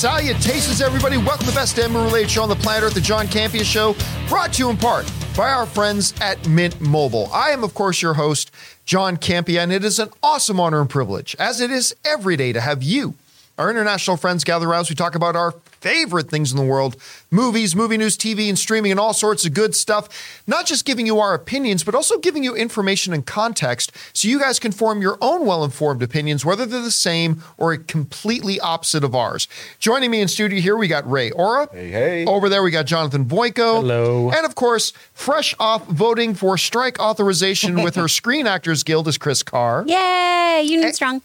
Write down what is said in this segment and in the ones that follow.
Salutations, everybody. Welcome to the best Denver related show on the planet Earth, the John Campea Show, brought to you in part by our friends at Mint Mobile. I am, of course, your host, John Campea, and it is an awesome honor and privilege, as it is every day, to have you, our international friends, gather around as we talk about our favorite things in the world movies, movie news, TV, and streaming, and all sorts of good stuff. Not just giving you our opinions, but also giving you information and context so you guys can form your own well informed opinions, whether they're the same or completely opposite of ours. Joining me in studio here, we got Ray Ora. Hey, hey. Over there, we got Jonathan Boyko. Hello. And of course, fresh off voting for strike authorization with her Screen Actors Guild is Chris Carr. Yay, Union Strong.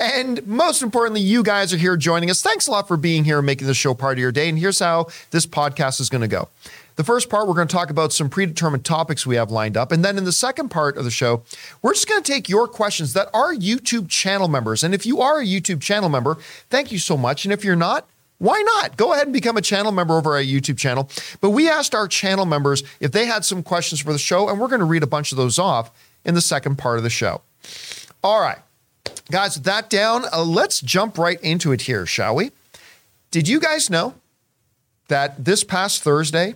And most importantly, you guys are here joining us. Thanks a lot for being here and making this show part of your day. And here's how this podcast is going to go. The first part, we're going to talk about some predetermined topics we have lined up. And then in the second part of the show, we're just going to take your questions that are YouTube channel members. And if you are a YouTube channel member, thank you so much. And if you're not, why not? Go ahead and become a channel member over our YouTube channel. But we asked our channel members if they had some questions for the show, and we're going to read a bunch of those off in the second part of the show. All right. Guys, with that down, uh, let's jump right into it here, shall we? Did you guys know that this past Thursday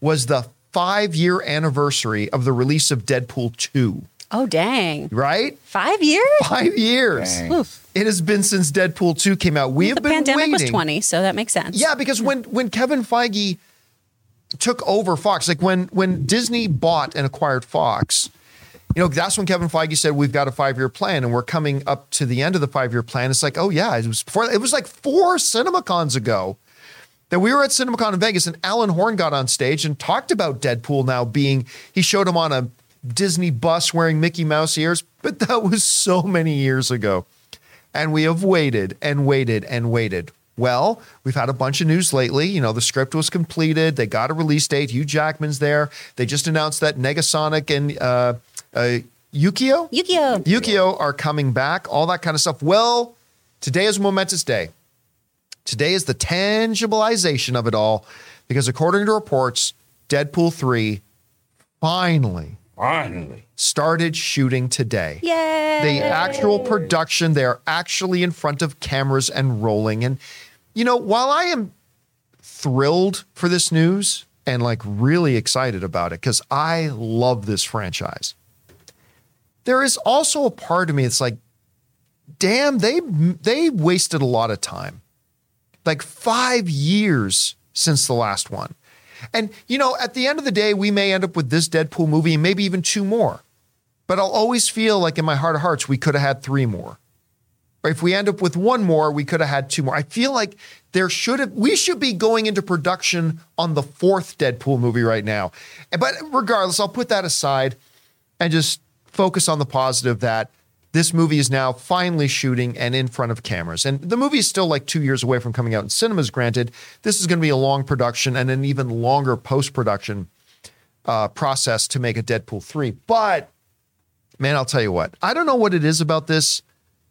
was the five year anniversary of the release of Deadpool 2? Oh, dang. Right? Five years? Five years. Oof. It has been since Deadpool 2 came out. We have The been pandemic waiting. was 20, so that makes sense. Yeah, because when when Kevin Feige took over Fox, like when when Disney bought and acquired Fox, you know, that's when Kevin Feige said we've got a five year plan and we're coming up to the end of the five year plan. It's like, oh yeah, it was before, it was like four CinemaCons ago that we were at CinemaCon in Vegas and Alan Horn got on stage and talked about Deadpool now being he showed him on a Disney bus wearing Mickey Mouse ears, but that was so many years ago. And we have waited and waited and waited. Well, we've had a bunch of news lately. You know, the script was completed. They got a release date. Hugh Jackman's there. They just announced that Negasonic and uh, uh, Yukio, Yu-Gi-Oh! Yukio are coming back. All that kind of stuff. Well, today is a momentous day. Today is the tangibilization of it all, because according to reports, Deadpool three finally Finally. started shooting today Yay! the actual production they're actually in front of cameras and rolling and you know while i am thrilled for this news and like really excited about it because i love this franchise there is also a part of me that's like damn they they wasted a lot of time like five years since the last one and you know at the end of the day we may end up with this deadpool movie and maybe even two more but I'll always feel like in my heart of hearts, we could have had three more. Or if we end up with one more, we could have had two more. I feel like there should have, we should be going into production on the fourth Deadpool movie right now. But regardless, I'll put that aside and just focus on the positive that this movie is now finally shooting and in front of cameras. And the movie is still like two years away from coming out in cinemas, granted. This is going to be a long production and an even longer post production uh, process to make a Deadpool 3. But man, I'll tell you what, I don't know what it is about this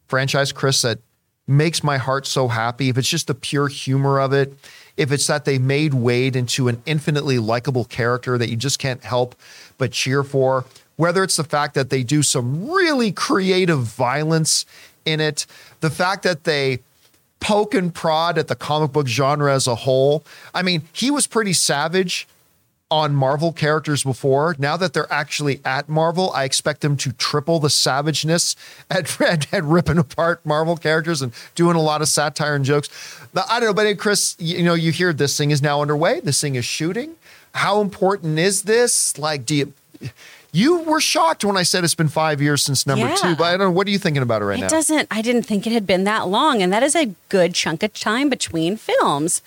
franchise, Chris, that makes my heart so happy. If it's just the pure humor of it, if it's that they made Wade into an infinitely likable character that you just can't help but cheer for, whether it's the fact that they do some really creative violence in it, the fact that they poke and prod at the comic book genre as a whole. I mean, he was pretty savage on Marvel characters before. Now that they're actually at Marvel, I expect them to triple the savageness at, at, at ripping apart Marvel characters and doing a lot of satire and jokes. I don't know, but Chris, you know, you hear this thing is now underway. This thing is shooting. How important is this? Like, do you? You were shocked when I said it's been five years since number Yeah. two, but I don't know. What are you thinking about it right It now? It doesn't, I didn't think it had been that long, and that is a good chunk of time between films.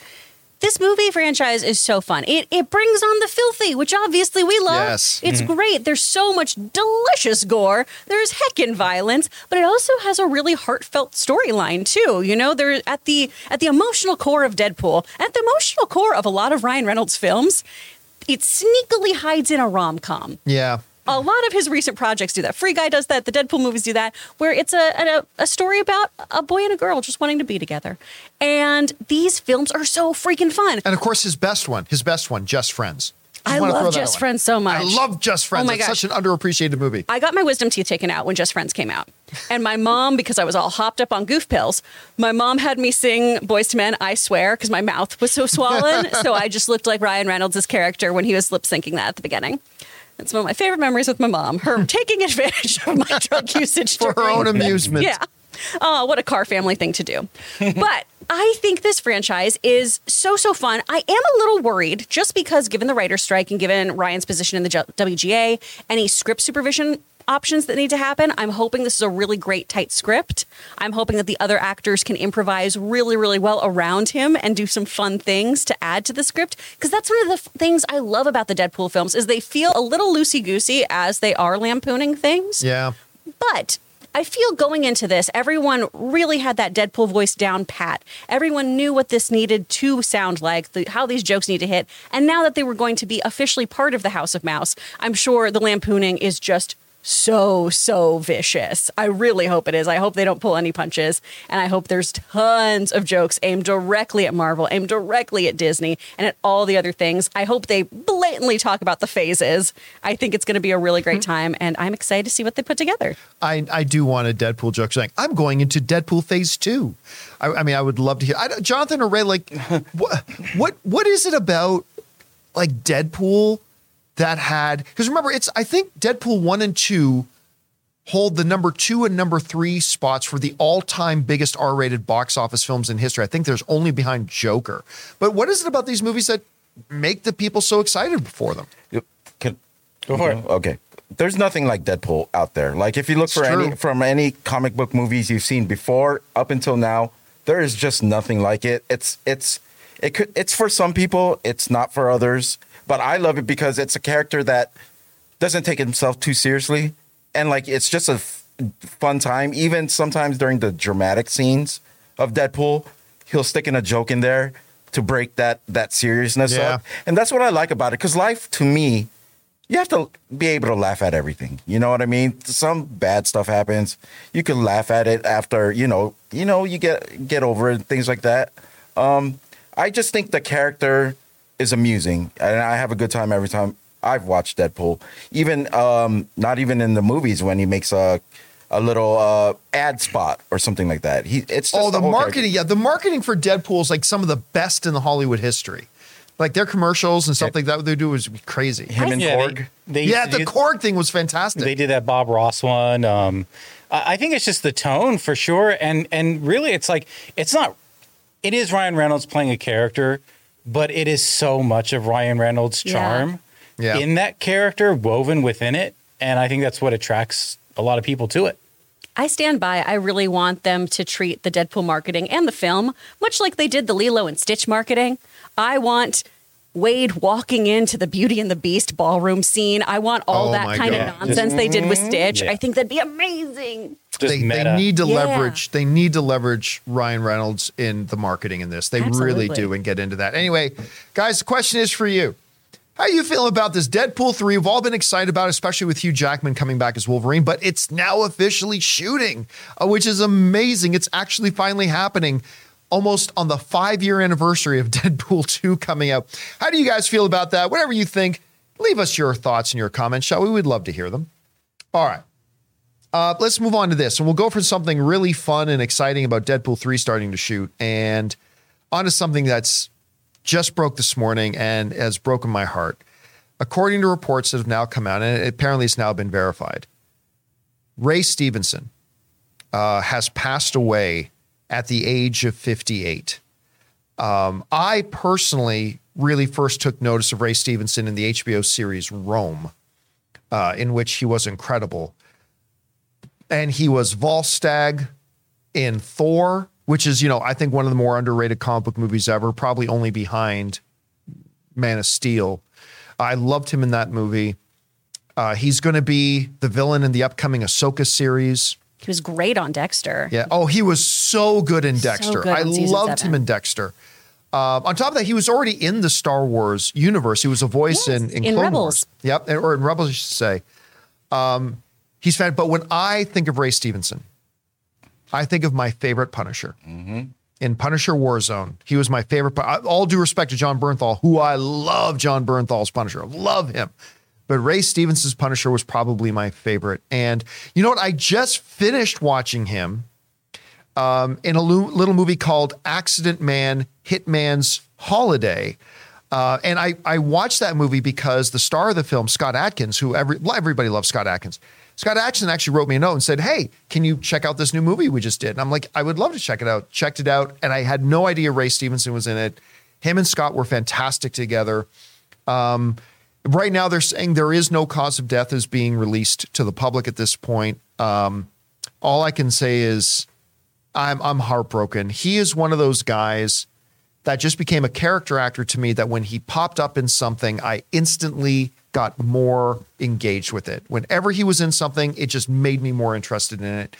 This movie franchise is so fun. It it brings on the filthy, which obviously we love. Yes. It's mm-hmm. great. There's so much delicious gore. There's heckin' violence, but it also has a really heartfelt storyline too. You know, they're at the at the emotional core of Deadpool, at the emotional core of a lot of Ryan Reynolds films. It sneakily hides in a rom com yeah. A lot of his recent projects do that. Free Guy does that. The Deadpool movies do that, where it's a, a a story about a boy and a girl just wanting to be together. And these films are so freaking fun. And of course, his best one, his best one, Just Friends. I love Just. Oh Friends so much. I love Just Friends. Oh my it's gosh. such an underappreciated movie. I got my wisdom teeth taken out when Just Friends came out. And my mom, because I was all hopped up on goof pills, my mom had me sing Boyz II Men, I Swear, because my mouth was so swollen. so I just looked like Ryan Reynolds' character when he was lip syncing that at the beginning. It's one of my favorite memories with my mom, her taking advantage of my drug usage For her own amusement. Yeah. Oh, what a car family thing to do. but I think this franchise is so, so fun. I am a little worried just because, given the writer's strike and given Ryan's position in the WGA, any script supervision options that need to happen, I'm hoping this is a really great, tight script. I'm hoping that the other actors can improvise really, really well around him and do some fun things to add to the script. Because that's one of the f- things I love about the Deadpool films is they feel a little loosey goosey as they are lampooning things. Yeah. But I feel going into this, everyone really had that Deadpool voice down pat. Everyone knew what this needed to sound like, the, how these jokes need to hit. And now that they were going to be officially part of the House of Mouse, I'm sure the lampooning is just so, so vicious. I really hope it is. I hope they don't pull any punches. And I hope there's tons of jokes aimed directly at Marvel, aimed directly at Disney, and at all the other things. I hope they blatantly talk about the phases. I think it's going to be a really great mm-hmm. time. And I'm excited to see what they put together. I, I do want a Deadpool joke saying, I'm going into Deadpool phase two. I, I mean, I would love to hear I, Jonathan or Ray, like, what, what, what is it about like Deadpool that had, because remember, it's, I think Deadpool one and two hold the number two and number three spots for the all time biggest R rated box office films in history. I think there's only behind Joker. But what is it about these movies that make the people so excited for them? You- Can, Go for it. Mm-hmm. Okay. There's nothing like Deadpool out there. Like if you look for true. any from any comic book movies you've seen before up until now, there is just nothing like it. It's it's it could it's for some people, it's not for others. But I love it because it's a character that doesn't take himself too seriously, and like it's just a f- fun time. Even sometimes during the dramatic scenes of Deadpool, he'll stick in a joke in there to break that that seriousness Yeah. up, and that's what I like about it. Because life, to me, you have to be able to laugh at everything. You know what I mean? Some bad stuff happens. You can laugh at it after, you know, you know, you get get over it, things like that. Um, I just think the character is amusing, and I have a good time every time I've watched Deadpool. Even um, not even in the movies when he makes a a little uh, ad spot or something like that. He it's just Oh, the whole marketing. Yeah, the marketing for Deadpool is like some of the best in the Hollywood history. Like their commercials and stuff like that, what they do is crazy. character. Him and Yeah, Korg. they, they Yeah, the do- Korg thing was fantastic. They did that Bob Ross one. Um, I I think it's just the tone for sure, and and really, it's like it's not. It is Ryan Reynolds playing a character, but it is so much of Ryan Reynolds' Yeah. charm Yeah. in that character woven within it, and I think that's what attracts a lot of people to it. I stand by. I really want them to treat the Deadpool marketing and the film much like they did the Lilo and Stitch marketing. I want Wade walking into the Beauty and the Beast ballroom scene. I want all Oh that kind God. of nonsense they did with Stitch. Yeah. I think that'd be amazing. They, they need to Yeah. leverage they need to leverage Ryan Reynolds in the marketing in this. They really do and get into that. Anyway, guys, the question is for you. How you feel about this Deadpool 3? We've all been excited about, it, especially with Hugh Jackman coming back as Wolverine, but it's now officially shooting, uh, which is amazing. It's actually finally happening almost on the five year anniversary of Deadpool 2 coming out. How do you guys feel about that? Whatever you think, leave us your thoughts and your comments, shall we? We'd love to hear them. All right. Uh, let's move on to this, and we'll go for something really fun and exciting about Deadpool 3 starting to shoot, and onto something that's just broke this morning and has broken my heart. According to reports that have now come out, and apparently it's now been verified, Ray Stevenson uh, has passed away at the age of 58. Um, I personally really first took notice of Ray Stevenson in the HBO series Rome, uh, in which he was incredible and he was Volstagg in Thor, which is, you know, I think one of the more underrated comic book movies ever, probably only behind Man of Steel. I loved him in that movie. Uh, he's going to be the villain in the upcoming Ahsoka series. He was great on Dexter. Yeah. Oh, he was so good in Dexter. good I in season loved him in Dexter. Uh, on top of that, he was already in the Star Wars universe. He was a voice Yes, in, in, in Clone Rebels. Wars. Yep, or in Rebels, I should say. Um, he's fan. But when I think of Ray Stevenson, I think of my favorite Punisher, in Punisher Warzone. He was my favorite. All due respect to Jon Bernthal, who I love Jon Bernthal's Punisher. Love him. But Ray Stevenson's Punisher was probably my favorite. And you know what? I just finished watching him um, in a lu- little movie called Accident Man Hitman's Holiday. Uh, and I, I watched that movie because the star of the film, Scott Adkins, who every, everybody loves Scott Adkins. Scott Adkins actually wrote me a note and said, Hey, can you check out this new movie we just did? And I'm like, I would love to check it out. Checked it out. And I had no idea Ray Stevenson was in it. Him and Scott were fantastic together. Um, right now, they're saying there is no cause of death is being released to the public at this point. Um, all I can say is I'm I'm heartbroken. He is one of those guys that just became a character actor to me that when he popped up in something, I instantly got more engaged with it. Whenever he was in something, it just made me more interested in it.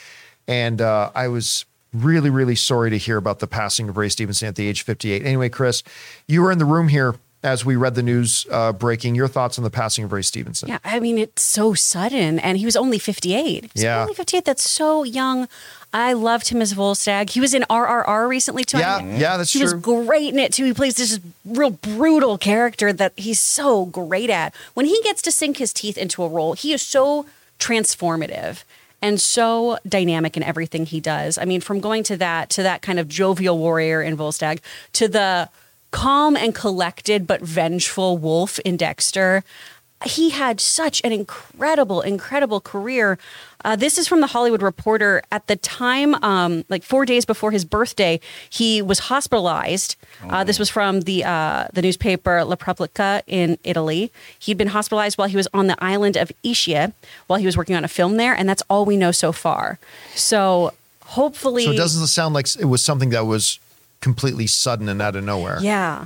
And uh, I was really, really sorry to hear about the passing of Ray Stevenson at the age of 58. Anyway, Chris, you were in the room here as we read the news uh, breaking. Your thoughts on the passing of Ray Stevenson? Yeah, I mean, it's so sudden. And he was only 58. He was Yeah. Only 58. That's so young. I loved him as Volstagg. He was in RRR recently, too. Yeah, I mean, yeah, that's he was great in it, too. He plays this real brutal character that he's so great at. When he gets to sink his teeth into a role, he is so transformative and so dynamic in everything he does. I mean, from going to that to that kind of jovial warrior in Volstagg to the calm and collected but vengeful wolf in Dexter. He had such an incredible, incredible career. Uh, this is from the Hollywood Reporter. At the time, um, like four days before his birthday, he was hospitalized. Uh, this was from the uh, the newspaper La Repubblica in Italy. He'd been hospitalized while he was on the island of Ischia while he was working on a film there, and that's all we know so far. So hopefully, So it doesn't sound like it was something that was completely sudden and out of nowhere. yeah.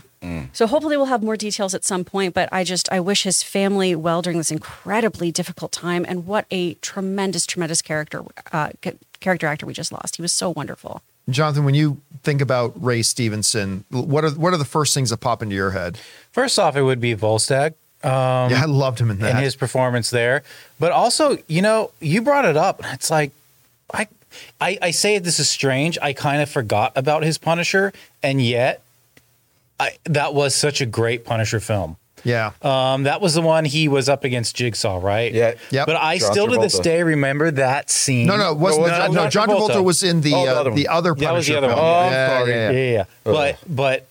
So hopefully we'll have more details at some point, but I just I wish his family well during this incredibly difficult time and what a tremendous tremendous character uh, ca- character actor we just lost. He was so wonderful. Jonathan, when you think about Ray Stevenson, what are what are the first things that pop into your head? First off, it would be Volstagg. Um, yeah, I loved him in that. and his performance there. But also, you know, you brought it up. It's like I I, I say this is strange. I kind of forgot about his Punisher, and yet I, that was such a great Punisher film. yeah, Um, that was the one he was up against Jigsaw, right? Yeah. Yep. But I John still to this day remember that scene. no, no, it wasn't. No, No, it no, John Travolta. Travolta was in the Oh, the uh, other one. the other That was the Punisher other film. one. Oh, Yeah, sorry. yeah, yeah. Yeah, yeah. But but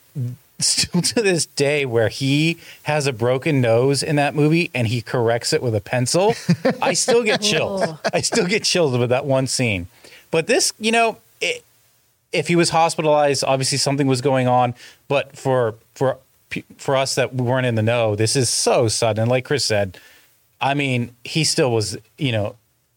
still to this day, where he has a broken nose in that movie and he corrects it with a pencil, I still get chills. Oh. I still get chills with that one scene. But this, you know, it, if he was hospitalized, obviously something was going on. But for for for us that weren't in the know, this is so sudden. Like Chris said, I mean, he still was, you know,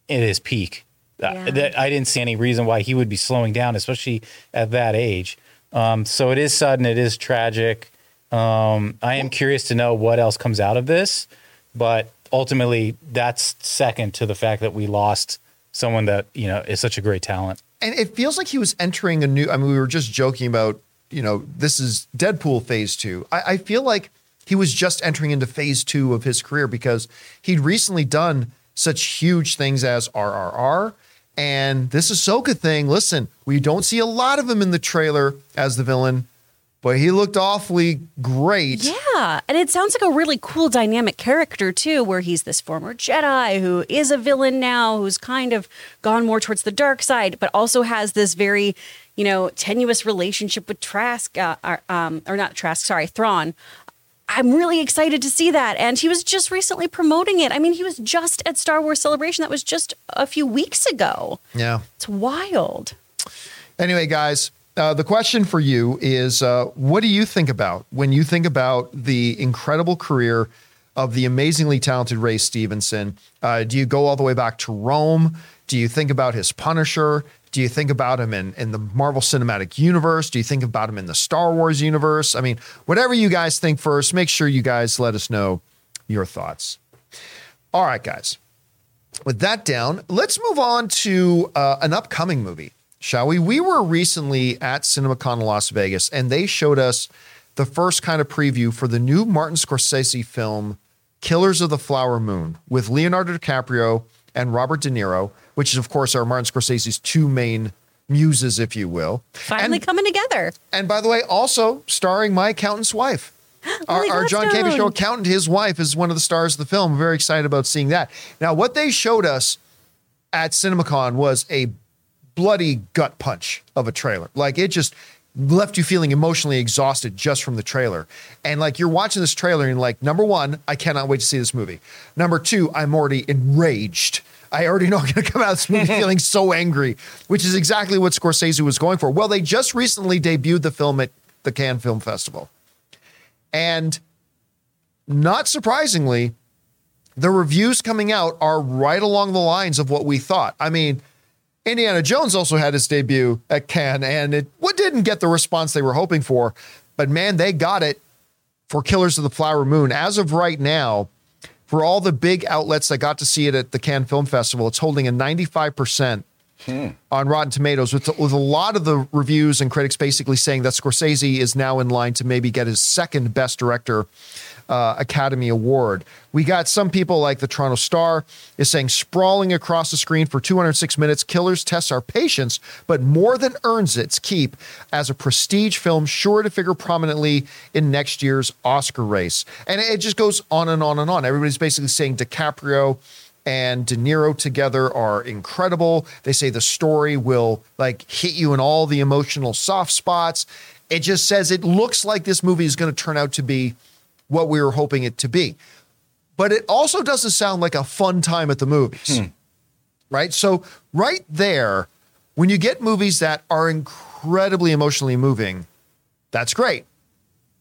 at his peak. Yeah. that I didn't see any reason why he would be slowing down, especially at that age. Um, so it is sudden. It is tragic. Um, I am curious to know what else comes out of this, but ultimately, that's second to the fact that we lost someone that you know is such a great talent. and it feels like he was entering a new. I mean, we were just joking about you know this is Deadpool phase two. I, I feel like he was just entering into phase two of his career because he'd recently done such huge things as RRR and this Ahsoka thing. Listen, we don't see a lot of him in the trailer as the villain, but he looked awfully great. Yeah, and it sounds like a really cool dynamic character too, where he's this former Jedi who is a villain now, who's kind of gone more towards the dark side, but also has this very, you know, tenuous relationship with Trask, uh, or, um, or not Trask, sorry, Thrawn. I'm really excited to see that, and he was just recently promoting it. I mean, he was just at Star Wars Celebration. That was just a few weeks ago. Yeah. It's wild. Anyway, guys, uh, the question for you is uh, what do you think about when you think about the incredible career of the amazingly talented Ray Stevenson? Uh, do you go all the way back to Rome? Do you think about his Punisher? Do you think about him in, in the Marvel Cinematic Universe? Do you think about him in the Star Wars universe? I mean, whatever you guys think first, make sure you guys let us know your thoughts. All right, guys with that down, let's move on to uh, an upcoming movie, shall we? We were recently at CinemaCon Las Vegas, and they showed us the first kind of preview for the new Martin Scorsese film, Killers of the Flower Moon, with Leonardo DiCaprio and Robert De Niro, which is, of course, are Martin Scorsese's two main muses, if you will. Finally and, coming together. and by the way, also starring my accountant's wife. Oh our, Lily our John. Campea show accountant, his wife is one of the stars of the film. I'm very excited about seeing that. Now, what they showed us at CinemaCon was a bloody gut punch of a trailer. Like it just left you feeling emotionally exhausted just from the trailer. And like you're watching this trailer and like, number one, I cannot wait to see this movie. Number two, I'm already enraged. I already know I'm going to come out of this movie feeling so angry, which is exactly what Scorsese was going for. Well, they just recently debuted the film at the Cannes Film Festival. And not surprisingly, the reviews coming out are right along the lines of what we thought. I mean, Indiana Jones also had its debut at Cannes, and it what didn't get the response they were hoping for, but man, they got it for Killers of the Flower Moon. As of right now, for all the big outlets that got to see it at the Cannes Film Festival, it's holding a 95% hmm. on Rotten Tomatoes, with, with a lot of the reviews and critics basically saying that Scorsese is now in line to maybe get his second Best Director uh, Academy Award. We got some people like the Toronto Star is saying sprawling across the screen for 206 minutes, Killers tests our patience, but more than earns its keep as a prestige film sure to figure prominently in next year's Oscar race. And it just goes on and on and on. Everybody's basically saying DiCaprio and De Niro together are incredible. They say the story will like hit you in all the emotional soft spots. It just says it looks like this movie is going to turn out to be what we were hoping it to be. But it also doesn't sound like a fun time at the movies. Hmm. Right? So, right there, when you get movies that are incredibly emotionally moving, that's great.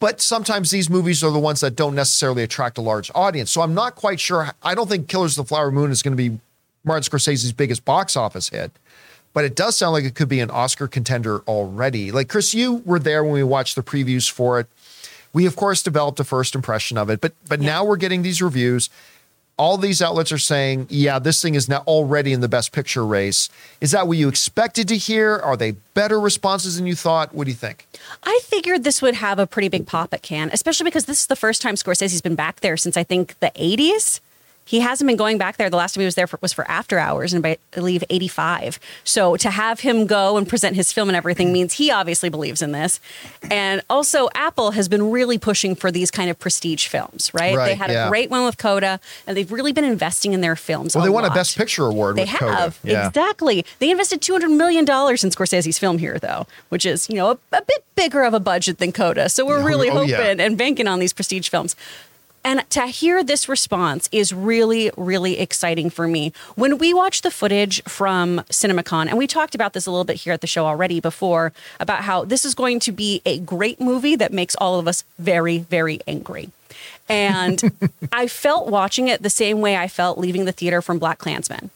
But sometimes these movies are the ones that don't necessarily attract a large audience. So I'm not quite sure. I don't think Killers of the Flower Moon is going to be Martin Scorsese's biggest box office hit, but it does sound like it could be an Oscar contender already. Like, Chris, you were there when we watched the previews for it. We, of course, developed a first impression of it, but but now we're getting these reviews. All these outlets are saying, yeah, this thing is now already in the best picture race. Is that what you expected to hear? Are they better responses than you thought? What do you think? I figured this would have a pretty big pop at Cannes, especially because this is the first time Scorsese's been back there since I think the 80s. He hasn't been going back there. The last time he was there for, was for After Hours, and I believe 85. So to have him go and present his film and everything means he obviously believes in this. And also, Apple has been really pushing for these kind of prestige films, right? Right, they had yeah. a great one with Coda, and they've really been investing in their films. Well, they won a. Best Picture award They with Coda. have Yeah. exactly. They invested two hundred million dollars in Scorsese's film here, though, which is you know a, a bit bigger of a budget than Coda. So we're Oh, really oh, hoping yeah. and banking on these prestige films. And to hear this response is really, really exciting for me. When we watched the footage from CinemaCon, and we talked about this a little bit here at the show already before, about how this is going to be a great movie that makes all of us very, very angry. And I felt watching it the same way I felt leaving the theater from BlacKkKlansman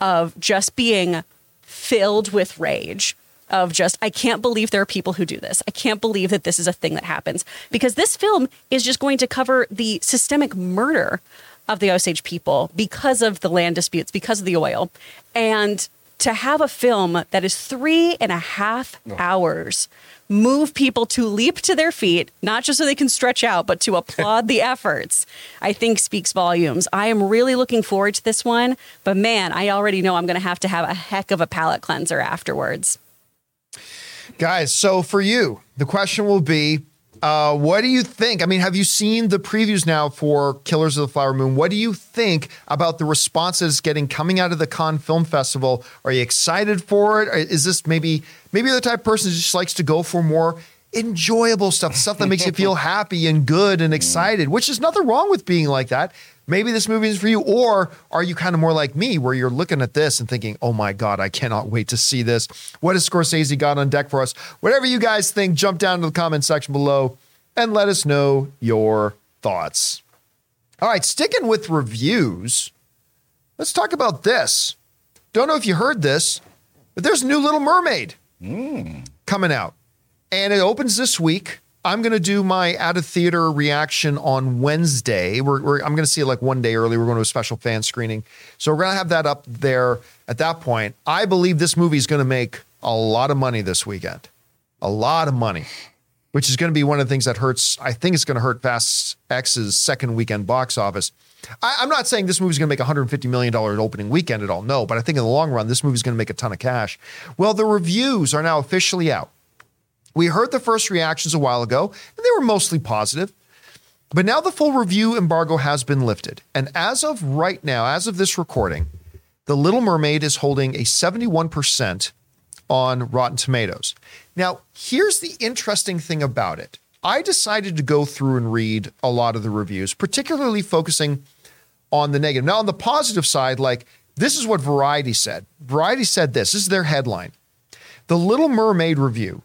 of just being filled with rage of just I can't believe there are people who do this. I can't believe that this is a thing that happens because this film is just going to cover the systemic murder of the Osage people because of the land disputes, because of the oil. And to have a film that is three and a half hours move people to leap to their feet, not just so they can stretch out, but to applaud the efforts, I think speaks volumes. I am really looking forward to this one, but man, I already know I'm going to have to have a heck of a palate cleanser afterwards. Guys, so for you, the question will be uh, what do you think? I mean, have you seen the previews now for Killers of the Flower Moon? What do you think about the responses getting coming out of the Cannes Film Festival? Are you excited for it? Or Is this maybe maybe the type of person who just likes to go for more enjoyable stuff, stuff that makes you feel happy and good and excited, which is nothing wrong with being like that. Maybe this movie is for you, or are you kind of more like me, where you're looking at this and thinking, "Oh my God, I cannot wait to see this." What has Scorsese got on deck for us? Whatever you guys think, jump down to the comment section below and let us know your thoughts. All right, sticking with reviews, let's talk about this. Don't know if you heard this, but there's a new Little Mermaid hmm. coming out, and it opens this week. I'm going to do my out of theater reaction on Wednesday. We're, we're, I'm going to see it like one day early. We're going to a special fan screening. So we're going to have that up there at that point. I believe this movie is going to make a lot of money this weekend. A lot of money. which is going to be one of the things that hurts. I think it's going to hurt Fast X's second weekend box office. I, I'm not saying this movie's going to make $150 million opening weekend at all. No, but I think in the long run, this movie's going to make a ton of cash. Well, the reviews are now officially out. We heard the first reactions a while ago, and they were mostly positive. But now the full review embargo has been lifted. And as of right now, as of this recording, The Little Mermaid is holding a 71% on Rotten Tomatoes. Now, here's the interesting thing about it. I decided to go through and read a lot of the reviews, particularly focusing on the negative. Now, on the positive side, like this is what Variety said. Variety said this this is their headline The Little Mermaid review.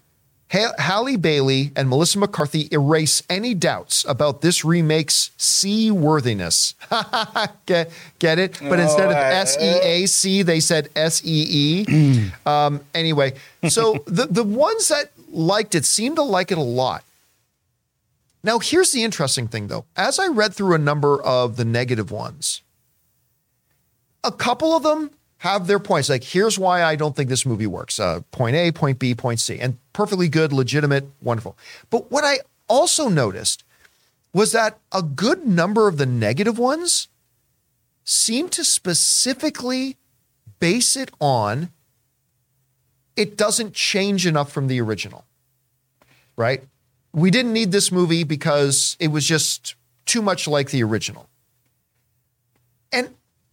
Ha- Halle Bailey and Melissa McCarthy erase any doubts about this remake's seaworthiness. get, get it? But instead of S E A C, they said S E E. Um, Anyway, so the, the ones that liked it seemed to like it a lot. Now, here's the interesting thing though. As I read through a number of the negative ones, a couple of them have their points. Like, here's why I don't think this movie works. Uh, point A, point B, point C, and perfectly good, legitimate, wonderful. But what I also noticed was that a good number of the negative ones seem to specifically base it on it doesn't change enough from the original, right? We didn't need this movie because it was just too much like the original.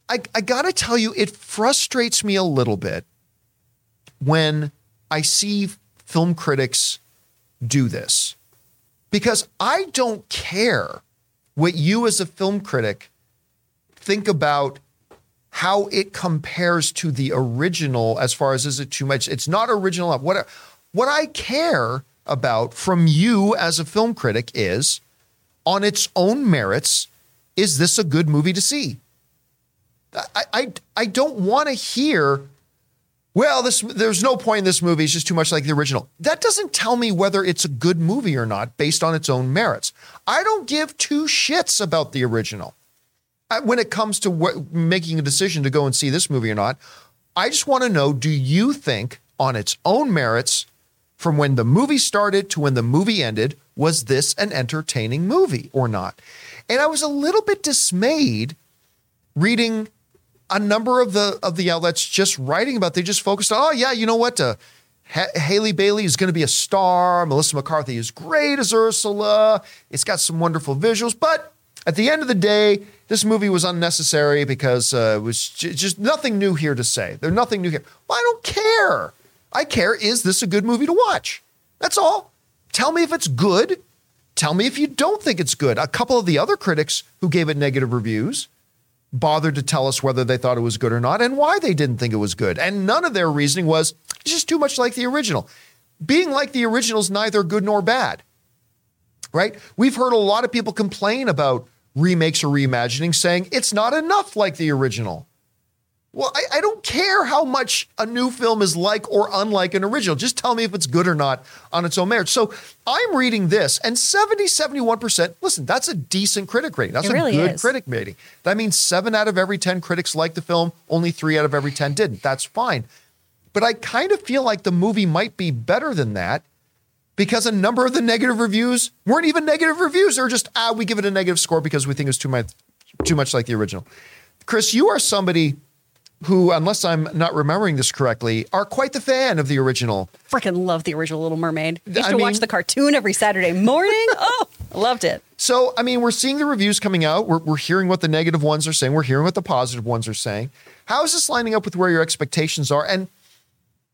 I, I got to tell you, it frustrates me a little bit when I see film critics do this. Because I don't care what you as a film critic think about how it compares to the original as far as is it too much. It's not original what what i care about from you as a film critic is on its own merits is this a good movie to see i i, I don't want to hear well this there's no point in this movie it's just too much like the original. That doesn't tell me whether it's a good movie or not based on its own merits. I don't give two shits about the original. I- when it comes to making a decision to go and see this movie or not, I just want to know do you think, on its own merits, from when the movie started to when the movie ended, was this an entertaining movie or not? And I was a little bit dismayed reading a number of the of the outlets just writing about they just focused on oh yeah you know what uh, ha- Halle Bailey is going to be a star. Melissa McCarthy is great as Ursula. It's got some wonderful visuals. But at the end of the day this movie was unnecessary because uh, it was j- just nothing new here to say. There's nothing new here. Well, I don't care. I care is this a good movie to watch? That's all. Tell me if it's good. Tell me if you don't think it's good. A couple of the other critics who gave it negative reviews bothered to tell us whether they thought it was good or not and why they didn't think it was good. And none of their reasoning was it's just too much like the original. Being like the original is neither good nor bad, right? We've heard a lot of people complain about remakes or reimagining saying it's not enough like the original. Well, I, I don't care how much a new film is like or unlike an original. Just tell me if it's good or not on its own merit. So I'm reading this, and 70, 71%, listen, that's a decent critic rating. That's a good is. critic rating. That means seven out of every 10 critics liked the film, only three out of every 10 didn't. That's fine. But I kind of feel like the movie might be better than that because a number of the negative reviews weren't even negative reviews. They're just, ah, we give it a negative score because we think it was too much, too much like the original. Chris, you are somebody who, unless I'm not remembering this correctly, are quite the fan of the original. Freaking love the original Little Mermaid. Used I to watch the cartoon every Saturday morning. oh, loved it. So, I mean, we're seeing the reviews coming out. We're, we're hearing what the negative ones are saying. We're hearing what the positive ones are saying. How is this lining up with where your expectations are? And,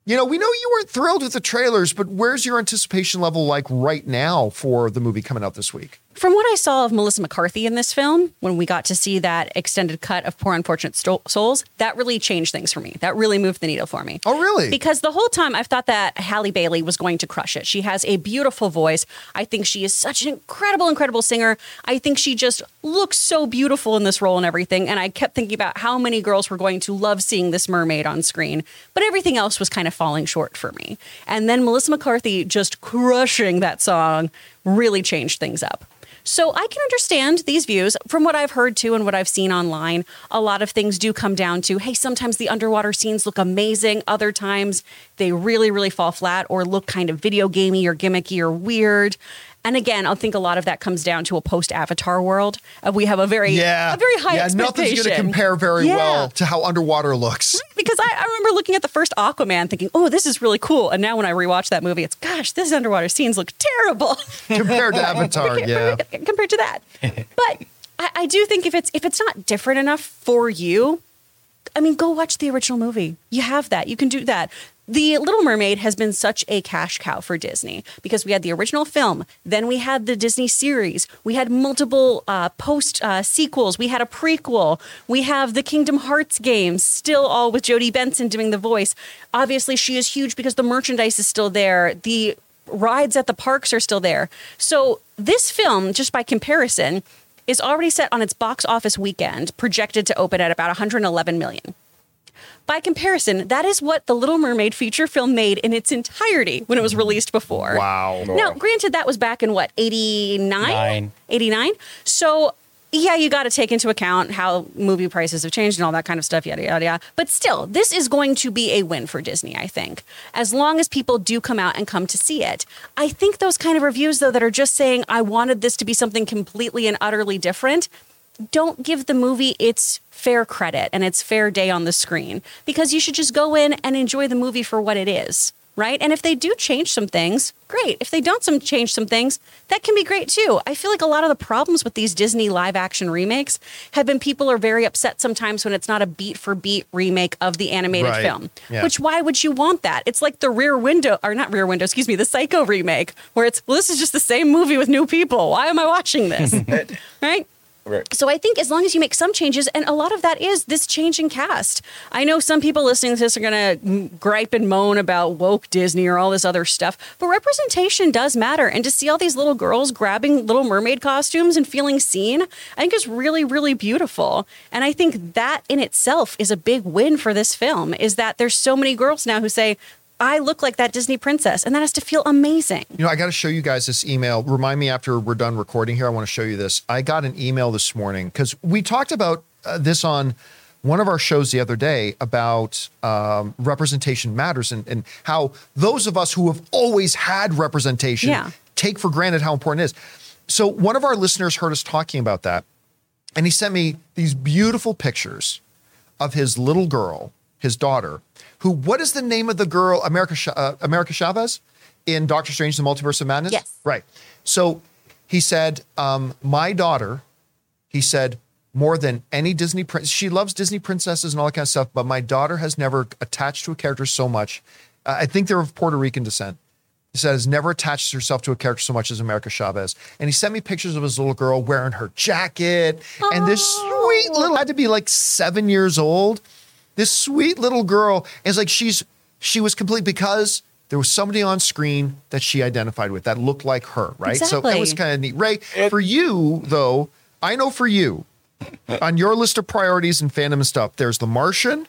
you know, we know you weren't thrilled with the trailers, but where's your anticipation level like right now for the movie coming out this week? From what I saw of Melissa McCarthy in this film, when we got to see that extended cut of Poor Unfortunate Sto- Souls, that really changed things for me. That really moved the needle for me. Oh, really? Because the whole time I've thought that Halle Bailey was going to crush it. She has a beautiful voice. I think she is such an incredible, incredible singer. I think she just looks so beautiful in this role and everything. And I kept thinking about how many girls were going to love seeing this mermaid on screen, but everything else was kind of falling short for me. And then Melissa McCarthy just crushing that song really changed things up. So I can understand these views. From what I've heard too and what I've seen online, a lot of things do come down to hey, sometimes the underwater scenes look amazing, other times they really, really fall flat or look kind of video gamey or gimmicky or weird. And again, I think a lot of that comes down to a post Avatar world. Uh, we have a very, Yeah. a very high yeah, expectation. nothing's going to compare very Yeah. well to how underwater looks. because I, I remember looking at the first Aquaman thinking, oh, this is really cool. And now when I rewatch that movie, it's, gosh, this underwater scenes look terrible compared to Avatar, yeah. compared to that. But I, I do think if it's if it's not different enough for you, I mean, go watch the original movie. You have that. You can do that. The Little Mermaid has been such a cash cow for Disney because we had the original film, then we had the Disney series, we had multiple uh, post uh, sequels, we had a prequel, we have the Kingdom Hearts games, still all with Jodi Benson doing the voice. Obviously, she is huge because the merchandise is still there. The rides at the parks are still there. So this film, just by comparison, is already set on its box office weekend, projected to open at about 111 million. By comparison, that is what the Little Mermaid feature film made in its entirety when it was released before. Wow. Now, granted, that was back in what, 89? 89? So, yeah, you got to take into account how movie prices have changed and all that kind of stuff, yada, yada, yada. But still, this is going to be a win for Disney, I think, as long as people do come out and come to see it. I think those kind of reviews, though, that are just saying, I wanted this to be something completely and utterly different, don't give the movie its fair credit and its fair day on the screen because you should just go in and enjoy the movie for what it is, right? And if they do change some things, great. If they don't some change some things, that can be great too. I feel like a lot of the problems with these Disney live action remakes have been people are very upset sometimes when it's not a beat for beat remake of the animated Right. film. Yeah. Which why would you want that? It's like the Rear Window or not Rear Window, excuse me, the Psycho remake where it's well this is just the same movie with new people. Why am I watching this? right? Right. So I think as long as you make some changes, and a lot of that is this change in cast. I know some people listening to this are going to gripe and moan about woke Disney or all this other stuff, but representation does matter. And to see all these little girls grabbing Little Mermaid costumes and feeling seen, I think is really, really beautiful. And I think that in itself is a big win for this film. Is that there's so many girls now who say. I look like that Disney princess, and that has to feel amazing. You know, I got to show you guys this email. Remind me after we're done recording here. I want to show you this. I got an email this morning because we talked about uh, this on one of our shows the other day about um, representation matters and, and how those of us who have always had representation Yeah. take for granted how important it is. So, one of our listeners heard us talking about that, and he sent me these beautiful pictures of his little girl, his daughter, who, what is the name of the girl, America, uh, America Chavez in Doctor Strange, the Multiverse of Madness? Yes. Right. So he said, um, my daughter, he said, more than any Disney prince, she loves Disney princesses and all that kind of stuff, but my daughter has never attached to a character so much. Uh, I think they're of Puerto Rican descent. He said has never attached herself to a character so much as America Chavez. And he sent me pictures of his little girl wearing her jacket and this sweet little had to be like seven years old. This sweet little girl is like she's she was complete because there was somebody on screen that she identified with that looked like her, right? Exactly. So that was kind of neat. Ray, for you though, I know for you, on your list of priorities and fandom and stuff, there's The Martian,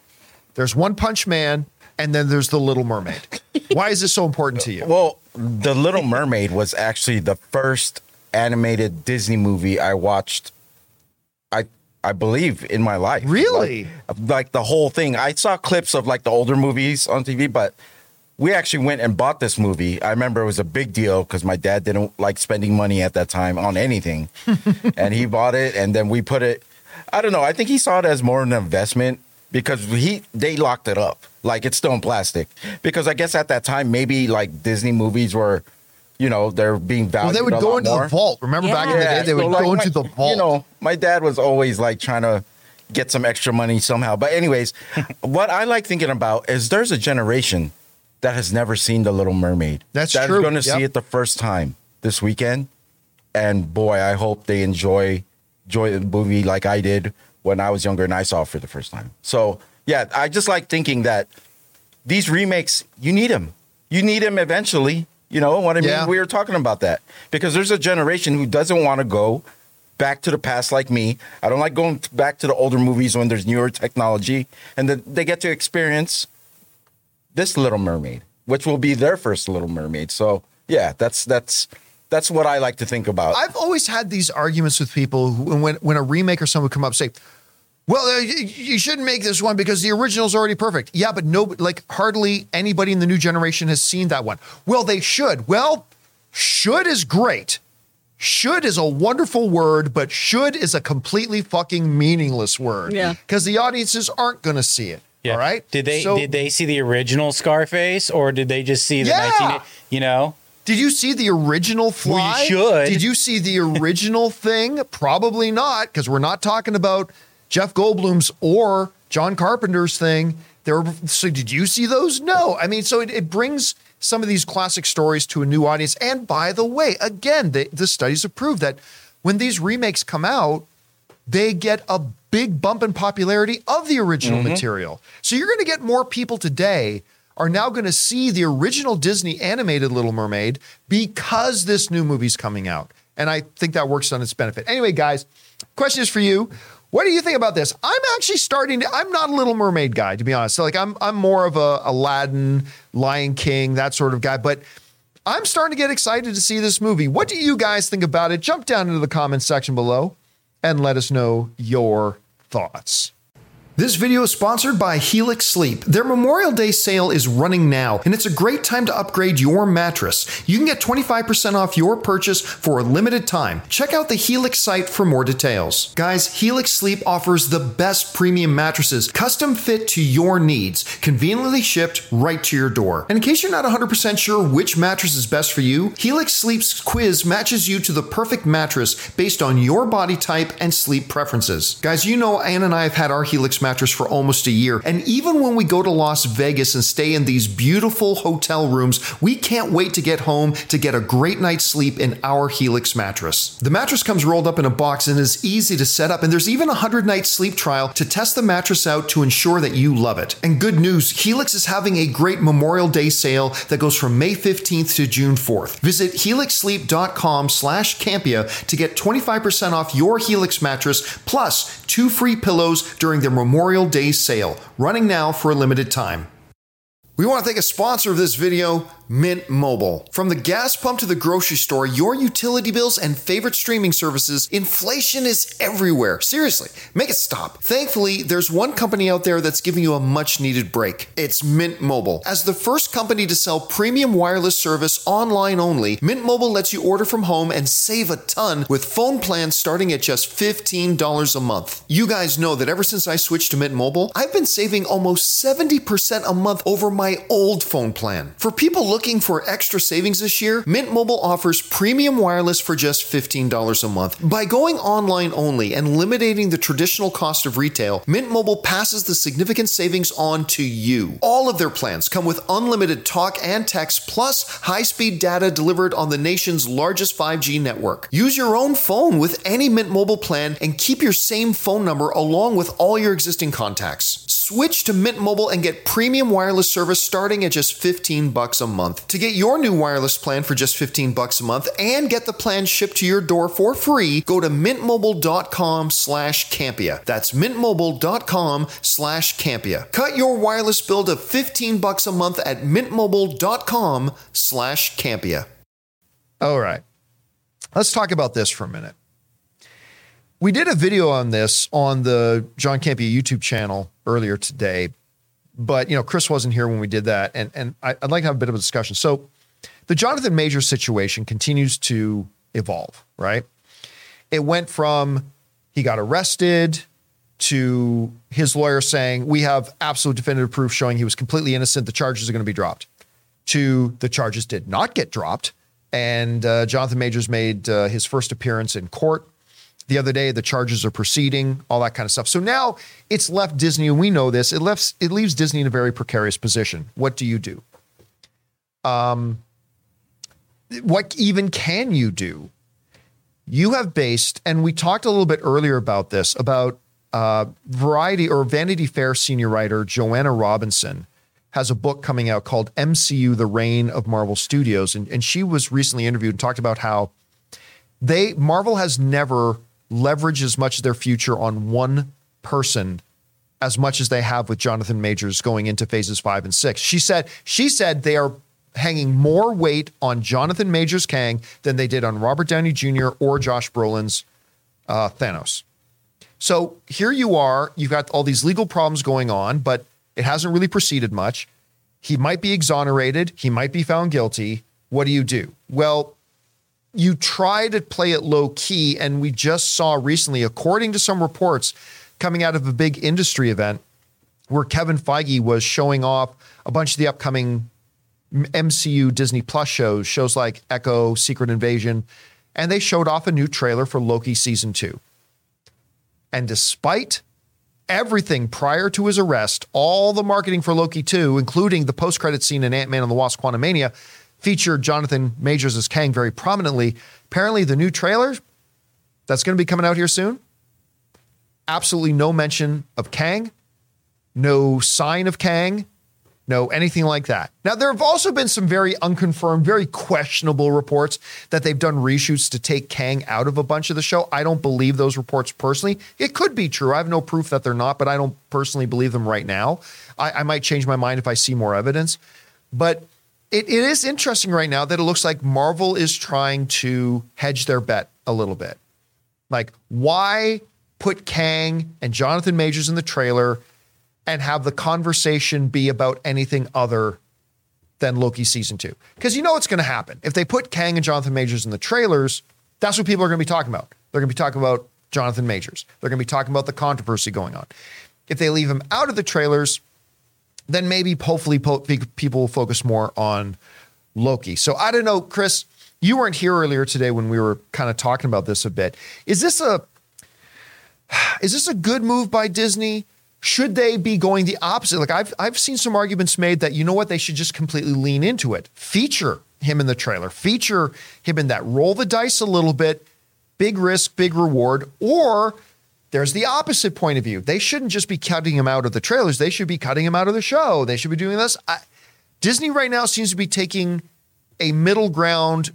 there's One Punch Man, and then there's The Little Mermaid. Why is this so important to you? Well, The Little Mermaid was actually the first animated Disney movie I watched. I believe in my life. Really? Like, like the whole thing. I saw clips of like the older movies on TV, but we actually went and bought this movie. I remember it was a big deal because my dad didn't like spending money at that time on anything, and he bought it, and then we put it. I don't know. I think he saw it as more of an investment because he they locked it up like it's still in plastic because I guess at that time maybe like Disney movies were, you know, they're being valued. Well, they would go into more. the vault. Remember back in the day, they so, would like, go my- into the vault. You know, my dad was always like trying to get some extra money somehow. But anyways, what I like thinking about is there's a generation that has never seen The Little Mermaid. That's That's true. going to Yep. see it the first time this weekend, and boy, I hope they enjoy enjoy the movie like I did when I was younger and I saw it for the first time. So yeah, I just like thinking that these remakes, you need them. You need them eventually. You know what I mean? Yeah. We were talking about that because there's a generation who doesn't want to go back to the past like me. I don't like going back to the older movies when there's newer technology and they get to experience this Little Mermaid, which will be their first Little Mermaid. So yeah, that's that's That's what I like to think about. I've always had these arguments with people who, when when a remake or someone would come up and say, "Well, uh, you, you shouldn't make this one because the original's already perfect." Yeah, but no, like hardly anybody in the new generation has seen that one. Well, they should. Well, should is great. Should is a wonderful word, but should is a completely fucking meaningless word. Yeah. because the audiences aren't going to see it. Yeah. All right. Did they So- did they see the original Scarface or did they just see the Yeah. 19 you know? Did you see the original fly? should. Did you see the original thing? Probably not, because we're not talking about Jeff Goldblum's or John Carpenter's thing. There. Were, so did you see those? No. I mean, so it, it brings some of these classic stories to a new audience. And by the way, again, the, the studies have proved that when these remakes come out, they get a big bump in popularity of the original mm-hmm. material. So you're going to get more people today are now going to see the original Disney animated Little Mermaid because this new movie's coming out. And I think that works on its benefit. Anyway, guys, question is for you. What do you think about this? I'm actually starting to, I'm not a Little Mermaid guy, to be honest. So like I'm I'm more of a Aladdin, Lion King, that sort of guy. But I'm starting to get excited to see this movie. What do you guys think about it? Jump down into the comments section below and let us know your thoughts. This video is sponsored by Helix Sleep. Their Memorial Day sale is running now, and it's a great time to upgrade your mattress. You can get 25% off your purchase for a limited time. Check out the Helix site for more details. Guys, Helix Sleep offers the best premium mattresses, custom fit to your needs, conveniently shipped right to your door. And in case you're not 100% sure which mattress is best for you, Helix Sleep's quiz matches you to the perfect mattress based on your body type and sleep preferences. Guys, you know Ann and I have had our Helix mattress for almost a year, and even when we go to Las Vegas and stay in these beautiful hotel rooms, we can't wait to get home to get a great night's sleep in our Helix mattress. The mattress comes rolled up in a box and is easy to set up, and there's even a 100 night sleep trial to test the mattress out to ensure that you love it. And good news, Helix is having a great Memorial Day sale that goes from May 15th to June 4th. Visit helixsleep.com slash Campea to get 25% off your Helix mattress plus two free pillows during their Memorial Day sale, running now for a limited time. We want to thank a sponsor of this video, Mint Mobile. From the gas pump to the grocery store, your utility bills and favorite streaming services, inflation is everywhere. Seriously, make it stop. Thankfully, there's one company out there that's giving you a much needed break. It's Mint Mobile. As the first company to sell premium wireless service online only, Mint Mobile lets you order from home and save a ton with phone plans starting at just $15 a month. You guys know that ever since I switched to Mint Mobile, I've been saving almost 70% a month over my old phone plan. For people looking for extra savings this year, Mint Mobile offers premium wireless for just $15 a month. By going online only and eliminating the traditional cost of retail, Mint Mobile passes the significant savings on to you. All of their plans come with unlimited talk and text plus high-speed data delivered on the nation's largest 5G network. Use your own phone with any Mint Mobile plan and keep your same phone number along with all your existing contacts. Switch to Mint Mobile and get premium wireless service starting at just 15 bucks a month. To get your new wireless plan for just 15 bucks a month and get the plan shipped to your door for free, go to mintmobile.com slash Campea. That's mintmobile.com slash Campea. Cut your wireless bill to 15 bucks a month at mintmobile.com slash Campea. All right. Let's talk about this for a minute. We did a video on this on the John Campea YouTube channel earlier today, but you know Chris wasn't here when we did that, and and I, I'd like to have a bit of a discussion. So, the Jonathan Major situation continues to evolve, right? It went from he got arrested to his lawyer saying we have absolute definitive proof showing he was completely innocent. The charges are going to be dropped. To the charges did not get dropped, and uh, Jonathan Majors made uh, his first appearance in court the other day. The charges are proceeding, all that kind of stuff. So now it's left Disney, and we know this. It left it leaves Disney in a very precarious position. What do you do? Um, what even can you do? You have based, and we talked a little bit earlier about this about uh, Variety or Vanity Fair senior writer Joanna Robinson has a book coming out called MCU: The Reign of Marvel Studios, and, and she was recently interviewed and talked about how they Marvel has never leveraged as much of their future on one person as much as they have with Jonathan Majors going into phases five and six. She said she said they are hanging more weight on Jonathan Majors Kang than they did on Robert Downey Jr. or Josh Brolin's uh, Thanos. So here you are, you've got all these legal problems going on, but it hasn't really proceeded much. He might be exonerated, he might be found guilty. What do you do? Well, you try to play it low key, and we just saw recently, according to some reports coming out of a big industry event, where Kevin Feige was showing off a bunch of the upcoming MCU Disney Plus shows, shows like Echo, Secret Invasion, and they showed off a new trailer for Loki season two. And despite everything prior to his arrest, all the marketing for Loki 2, including the post credit scene in Ant Man and the Wasp Quantumania, featured Jonathan Majors as Kang very prominently. Apparently, the new trailer that's going to be coming out here soon, absolutely no mention of Kang, no sign of Kang, no anything like that. Now, there have also been some very unconfirmed, very questionable reports that they've done reshoots to take Kang out of a bunch of the show. I don't believe those reports personally. It could be true. I have no proof that they're not, but I don't personally believe them right now. I, I might change my mind if I see more evidence. But it, it is interesting right now that it looks like Marvel is trying to hedge their bet a little bit. Like, why put Kang and Jonathan Majors in the trailer and have the conversation be about anything other than Loki season two? Because you know what's going to happen. If they put Kang and Jonathan Majors in the trailers, that's what people are going to be talking about. They're going to be talking about Jonathan Majors. They're going to be talking about the controversy going on. If they leave him out of the trailers, then maybe hopefully po- people will focus more on Loki. So I don't know, Chris, you weren't here earlier today when we were kind of talking about this a bit. Is this a is this a good move by Disney? Should they be going the opposite? Like I've I've seen some arguments made that you know what they should just completely lean into it. Feature him in the trailer. Feature him in that roll the dice a little bit. Big risk, big reward or there's the opposite point of view. They shouldn't just be cutting him out of the trailers. They should be cutting him out of the show. They should be doing this. I, Disney right now seems to be taking a middle ground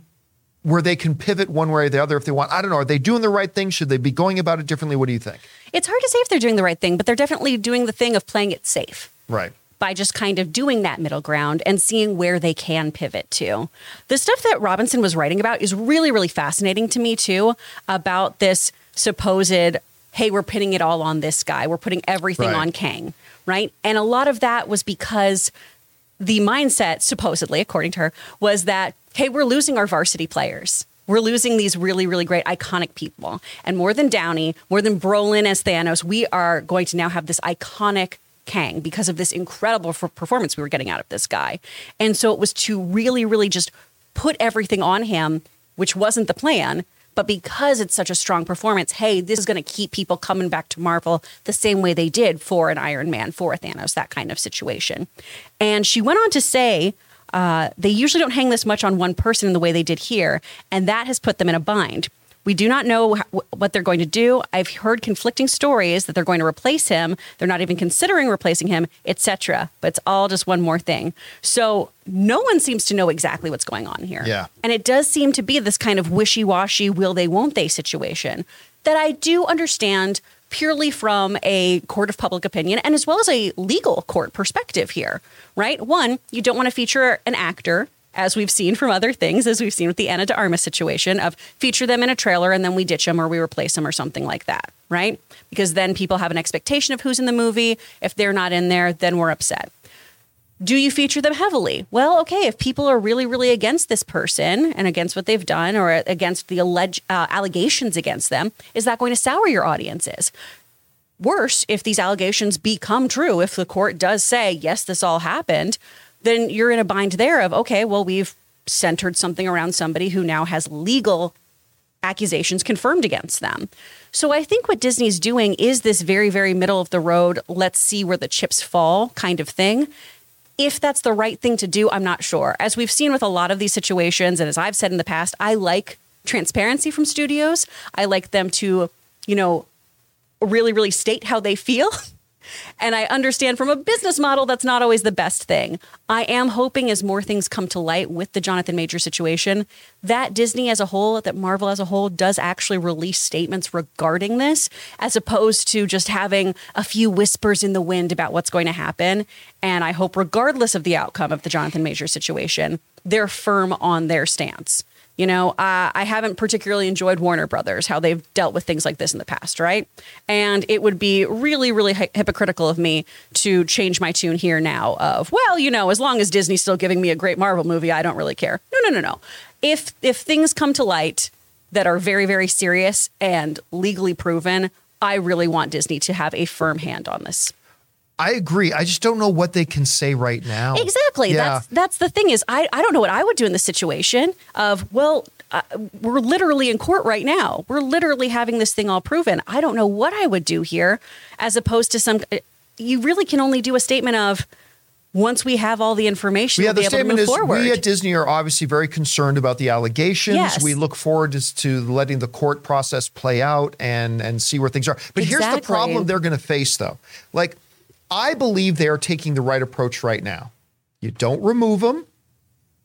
where they can pivot one way or the other if they want. I don't know. Are they doing the right thing? Should they be going about it differently? What do you think? It's hard to say if they're doing the right thing, but they're definitely doing the thing of playing it safe. Right. By just kind of doing that middle ground and seeing where they can pivot to. The stuff that Robinson was writing about is really, really fascinating to me, too, about this supposed hey, we're pinning it all on this guy. We're putting everything right. on Kang, right? And a lot of that was because the mindset, supposedly, according to her, was that, hey, we're losing our varsity players. We're losing these really, really great, iconic people. And more than Downey, more than Brolin as Thanos, we are going to now have this iconic Kang because of this incredible performance we were getting out of this guy. And so it was to really, really just put everything on him, which wasn't the plan, but because it's such a strong performance, hey, this is going to keep people coming back to Marvel the same way they did for an Iron Man, for a Thanos, that kind of situation. And she went on to say, uh, they usually don't hang this much on one person in the way they did here, and that has put them in a bind. We do not know what they're going to do. I've heard conflicting stories that they're going to replace him. They're not even considering replacing him, etc. But it's all just one more thing. So no one seems to know exactly what's going on here. Yeah. And it does seem to be this kind of wishy-washy will they won't they situation that I do understand purely from a court of public opinion and as well as a legal court perspective here, right? One, you don't want to feature an actor as we've seen from other things, as we've seen with the Ana de Armas situation of feature them in a trailer and then we ditch them or we replace them or something like that, right? Because then people have an expectation of who's in the movie. If they're not in there, then we're upset. Do you feature them heavily? Well, okay, if people are really, really against this person and against what they've done or against the alleged uh, allegations against them, is that going to sour your audiences? Worse, if these allegations become true, if the court does say, yes, this all happened, then you're in a bind there of, okay, well, we've centered something around somebody who now has legal accusations confirmed against them. So I think what Disney's doing is this very, very middle of the road, let's see where the chips fall kind of thing. If that's the right thing to do, I'm not sure. As we've seen with a lot of these situations, and as I've said in the past, I like transparency from studios. I like them to, you know, really, really state how they feel And I understand from a business model that's not always the best thing. I am hoping as more things come to light with the Jonathan Major situation, that Disney as a whole, that Marvel as a whole does actually release statements regarding this, as opposed to just having a few whispers in the wind about what's going to happen. And I hope, regardless of the outcome of the Jonathan Major situation, they're firm on their stance. You know, uh, I haven't particularly enjoyed Warner Brothers, how they've dealt with things like this in the past, right? And it would be really, really hy- hypocritical of me to change my tune here now of, well, you know, as long as Disney's still giving me a great Marvel movie, I don't really care. No, no, no, no. If if things come to light that are very, very serious and legally proven, I really want Disney to have a firm hand on this. I agree. I just don't know what they can say right now. Exactly. Yeah. That's that's the thing is I I don't know what I would do in the situation of well uh, we're literally in court right now. We're literally having this thing all proven. I don't know what I would do here as opposed to some uh, you really can only do a statement of once we have all the information yeah, we'll the be able to statement move is forward. we at Disney are obviously very concerned about the allegations. Yes. We look forward to, to letting the court process play out and and see where things are. But here's the problem they're going to face though. Like I believe they are taking the right approach right now. You don't remove them.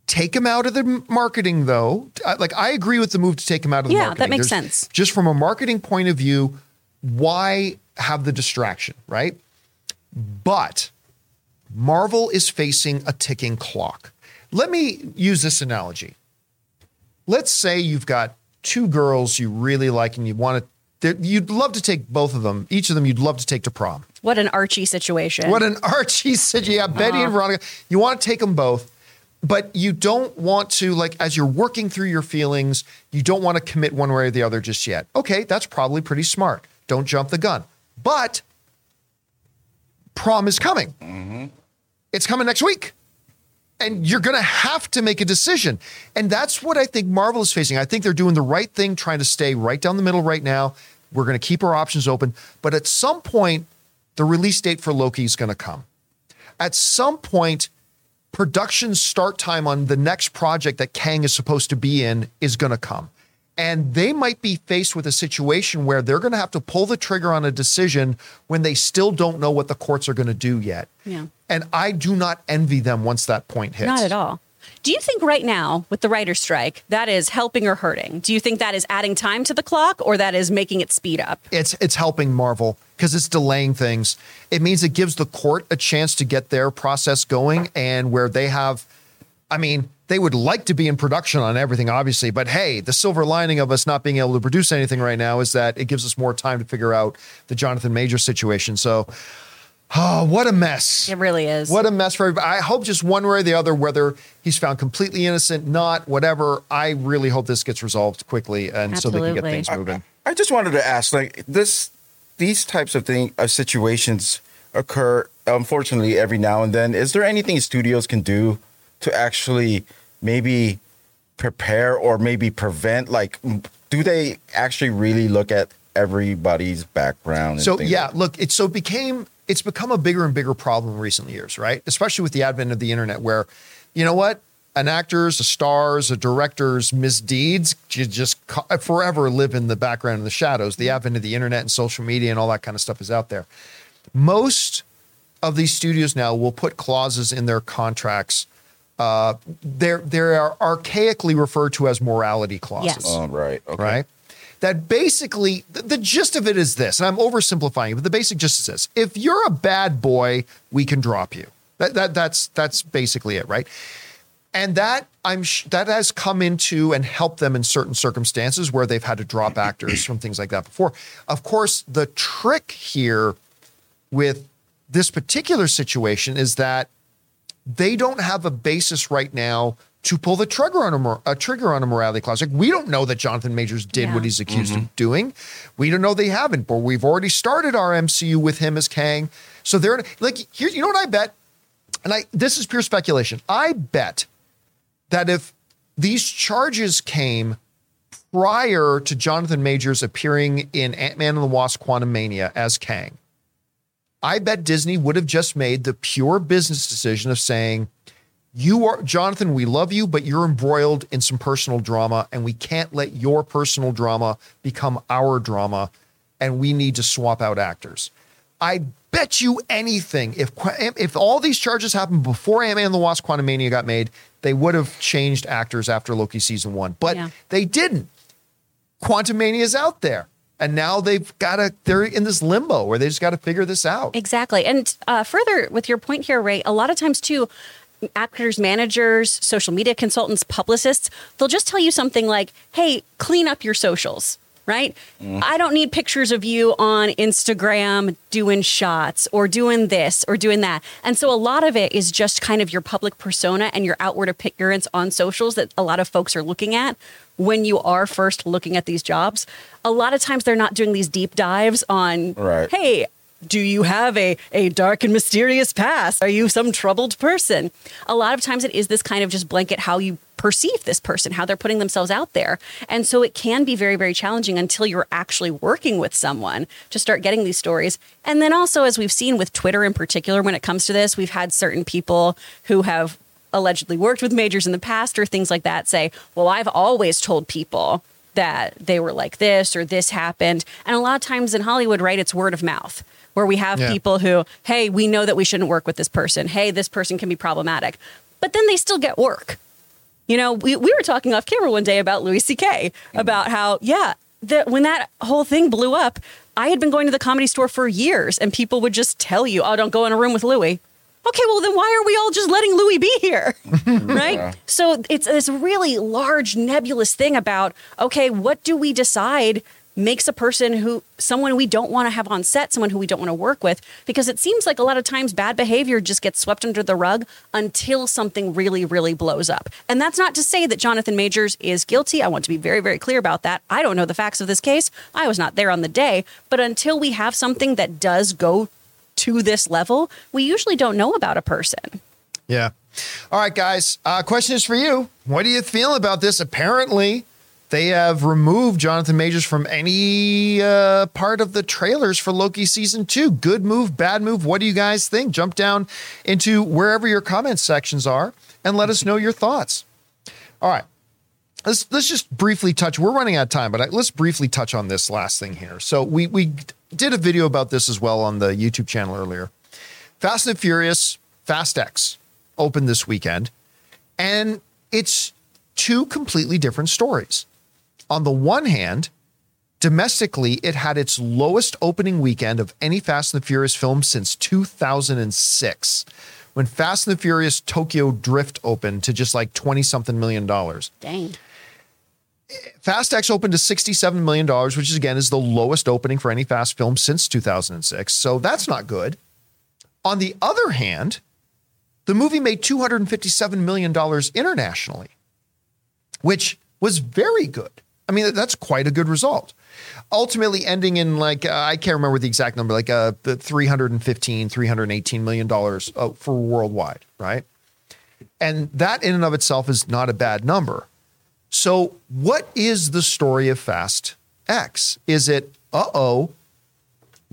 Take them out of the marketing though. Like I agree with the move to take them out of the Yeah, marketing. that makes There's- sense. Just from a marketing point of view, why have the distraction, right? But Marvel is facing a ticking clock. Let me use this analogy. Let's say you've got two girls you really like and you want to, you'd love to take both of them, each of them you'd love to take to prom. what an Archie situation. What an Archie said, yeah, Betty and uh-huh. Veronica. You want to take them both, but you don't want to, like, as you're working through your feelings, you don't want to commit one way or the other just yet. Okay, that's probably pretty smart. Don't jump the gun. But prom is coming. Mm-hmm. It's coming next week. And you're going to have to make a decision. And that's what I think Marvel is facing. I think they're doing the right thing, trying to stay right down the middle right now. We're going to keep our options open. But at some point, the release date for Loki is going to come. At some point, production start time on the next project that Kang is supposed to be in is going to come. And they might be faced with a situation where they're going to have to pull the trigger on a decision when they still don't know what the courts are going to do yet. Yeah. And I do not envy them once that point hits. Not at all. Do you think right now with the writer's strike that is helping or hurting? Do you think that is adding time to the clock or that is making it speed up? It's it's helping Marvel because it's delaying things. It means it gives the court a chance to get their process going and where they have I mean, they would like to be in production on everything, obviously, but hey, the silver lining of us not being able to produce anything right now is that it gives us more time to figure out the Jonathan Major situation. So, oh, what a mess. It really is. What a mess for everybody. I hope just one way or the other, whether he's found completely innocent, not, whatever. I really hope this gets resolved quickly and so they can get things moving. I just wanted to ask, like this, these types of thing of situations occur unfortunately every now and then. Is there anything studios can do to actually maybe prepare or maybe prevent? Like, do they actually really look at everybody's background? and So things yeah, like- look, it's so it became it's become a bigger and bigger problem in recent years, right? Especially with the advent of the internet, where you know what, an actor's, a star's, a director's misdeeds ju- just forever live in the background in the shadows. The advent of the internet and social media and all that kind of stuff is out there. Most of these studios now will put clauses in their contracts. Uh, they're they're archaically referred to as morality clauses Yes. Oh, right. Okay. right? That basically, the, the gist of it is this, and I'm oversimplifying it, but the basic gist is this: if you're a bad boy, we can drop you. That, that that's that's basically it, right? And that I'm sh- that has come into and helped them in certain circumstances where they've had to drop actors from things like that before. Of course, the trick here with this particular situation is that they don't have a basis right now to pull the trigger on a, mor- a trigger on a morality clause. Like we don't know that Jonathan Majors did Yeah. what he's accused of mm-hmm. doing. We don't know they haven't, but we've already started our MCU with him as Kang. So they're like, here, you know what I bet? And I this is pure speculation. I bet that if these charges came prior to Jonathan Majors appearing in Ant-Man and the Wasp Quantumania as Kang, I bet Disney would have just made the pure business decision of saying, you are Jonathan, we love you, but you're embroiled in some personal drama, and we can't let your personal drama become our drama, and we need to swap out actors. I bet you anything if if all these charges happened before Ant-Man and the Wasp Quantumania got made, they would have changed actors after Loki season one. But Yeah. they didn't. Quantumania is out there. And now they've got to, they're in this limbo where they just got to figure this out. Exactly. And uh, further with your point here, Ray, a lot of times too, actors, managers, social media consultants, publicists, they'll just tell you something like, hey, clean up your socials. Right? Mm. I don't need pictures of you on Instagram doing shots or doing this or doing that. And so a lot of it is just kind of your public persona and your outward appearance on socials that a lot of folks are looking at when you are first looking at these jobs. A lot of times they're not doing these deep dives on, Right. hey, do you have a, a dark and mysterious past? Are you some troubled person? A lot of times it is this kind of just blanket how you perceive this person, how they're putting themselves out there. And so it can be very, very challenging until you're actually working with someone to start getting these stories. And then also, as we've seen with Twitter in particular, when it comes to this, we've had certain people who have allegedly worked with majors in the past or things like that say, well, I've always told people that they were like this or this happened. And a lot of times in Hollywood, right, it's word of mouth where we have Yeah. people who, hey, we know that we shouldn't work with this person. Hey, this person can be problematic. But then they still get work. You know, we, we were talking off camera one day about Louis C.K. Mm-hmm. about how, yeah, that when that whole thing blew up, I had been going to the comedy store for years and people would just tell you, oh, don't go in a room with Louis. Okay, well, then why are we all just letting Louis be here? right? So it's this really large, nebulous thing about, okay, what do we decide makes a person who, someone we don't want to have on set, someone who we don't want to work with? Because it seems like a lot of times bad behavior just gets swept under the rug until something really, really blows up. And that's not to say that Jonathan Majors is guilty. I want to be very, very clear about that. I don't know the facts of this case. I was not there on the day. But until we have something that does go to this level, we usually don't know about a person. Yeah. All right, guys. Uh, question is for you. What do you feel about this? Apparently, they have removed Jonathan Majors from any uh, part of the trailers for Loki season two. Good move, bad move. What do you guys think? Jump down into wherever your comment sections are and let us know your thoughts. All right. Let's let's just briefly touch. We're running out of time, but let's briefly touch on this last thing here. So we we did a video about this as well on the YouTube channel earlier. Fast and Furious Fast X opened this weekend, and it's two completely different stories. On the one hand, domestically, it had its lowest opening weekend of any Fast and the Furious film since 2006, when Fast and the Furious Tokyo Drift opened to just like 20 something million dollars. Dang. Fast X opened to $67 million, which is again is the lowest opening for any fast film since 2006. So that's not good. On the other hand, the movie made $257 million internationally, which was very good. I mean, that's quite a good result. Ultimately ending in like, uh, I can't remember the exact number, like uh, the $315, 318 million dollars uh, for worldwide, right? And that in and of itself is not a bad number. So, what is the story of Fast X? Is it, uh oh,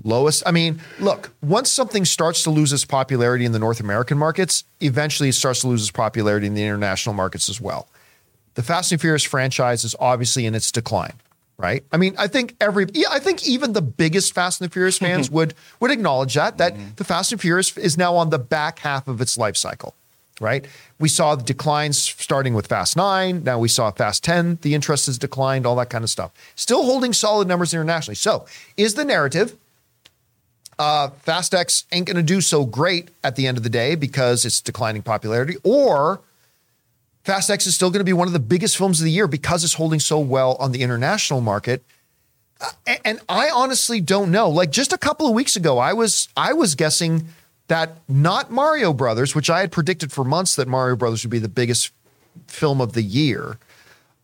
lowest? I mean, look, once something starts to lose its popularity in the North American markets, eventually it starts to lose its popularity in the international markets as well. The Fast and Furious franchise is obviously in its decline, right? I mean, I think every, yeah, I think even the biggest Fast and the Furious fans would would acknowledge that that the Fast and Furious is now on the back half of its life cycle, right? We saw the declines starting with Fast Nine. Now we saw Fast Ten. The interest has declined. All that kind of stuff. Still holding solid numbers internationally. So, is the narrative uh, Fast X ain't going to do so great at the end of the day because it's declining popularity, or Fast X is still going to be one of the biggest films of the year because it's holding so well on the international market. Uh, and I honestly don't know. Like just a couple of weeks ago, I was I was guessing that not Mario Brothers, which I had predicted for months that Mario Brothers would be the biggest film of the year.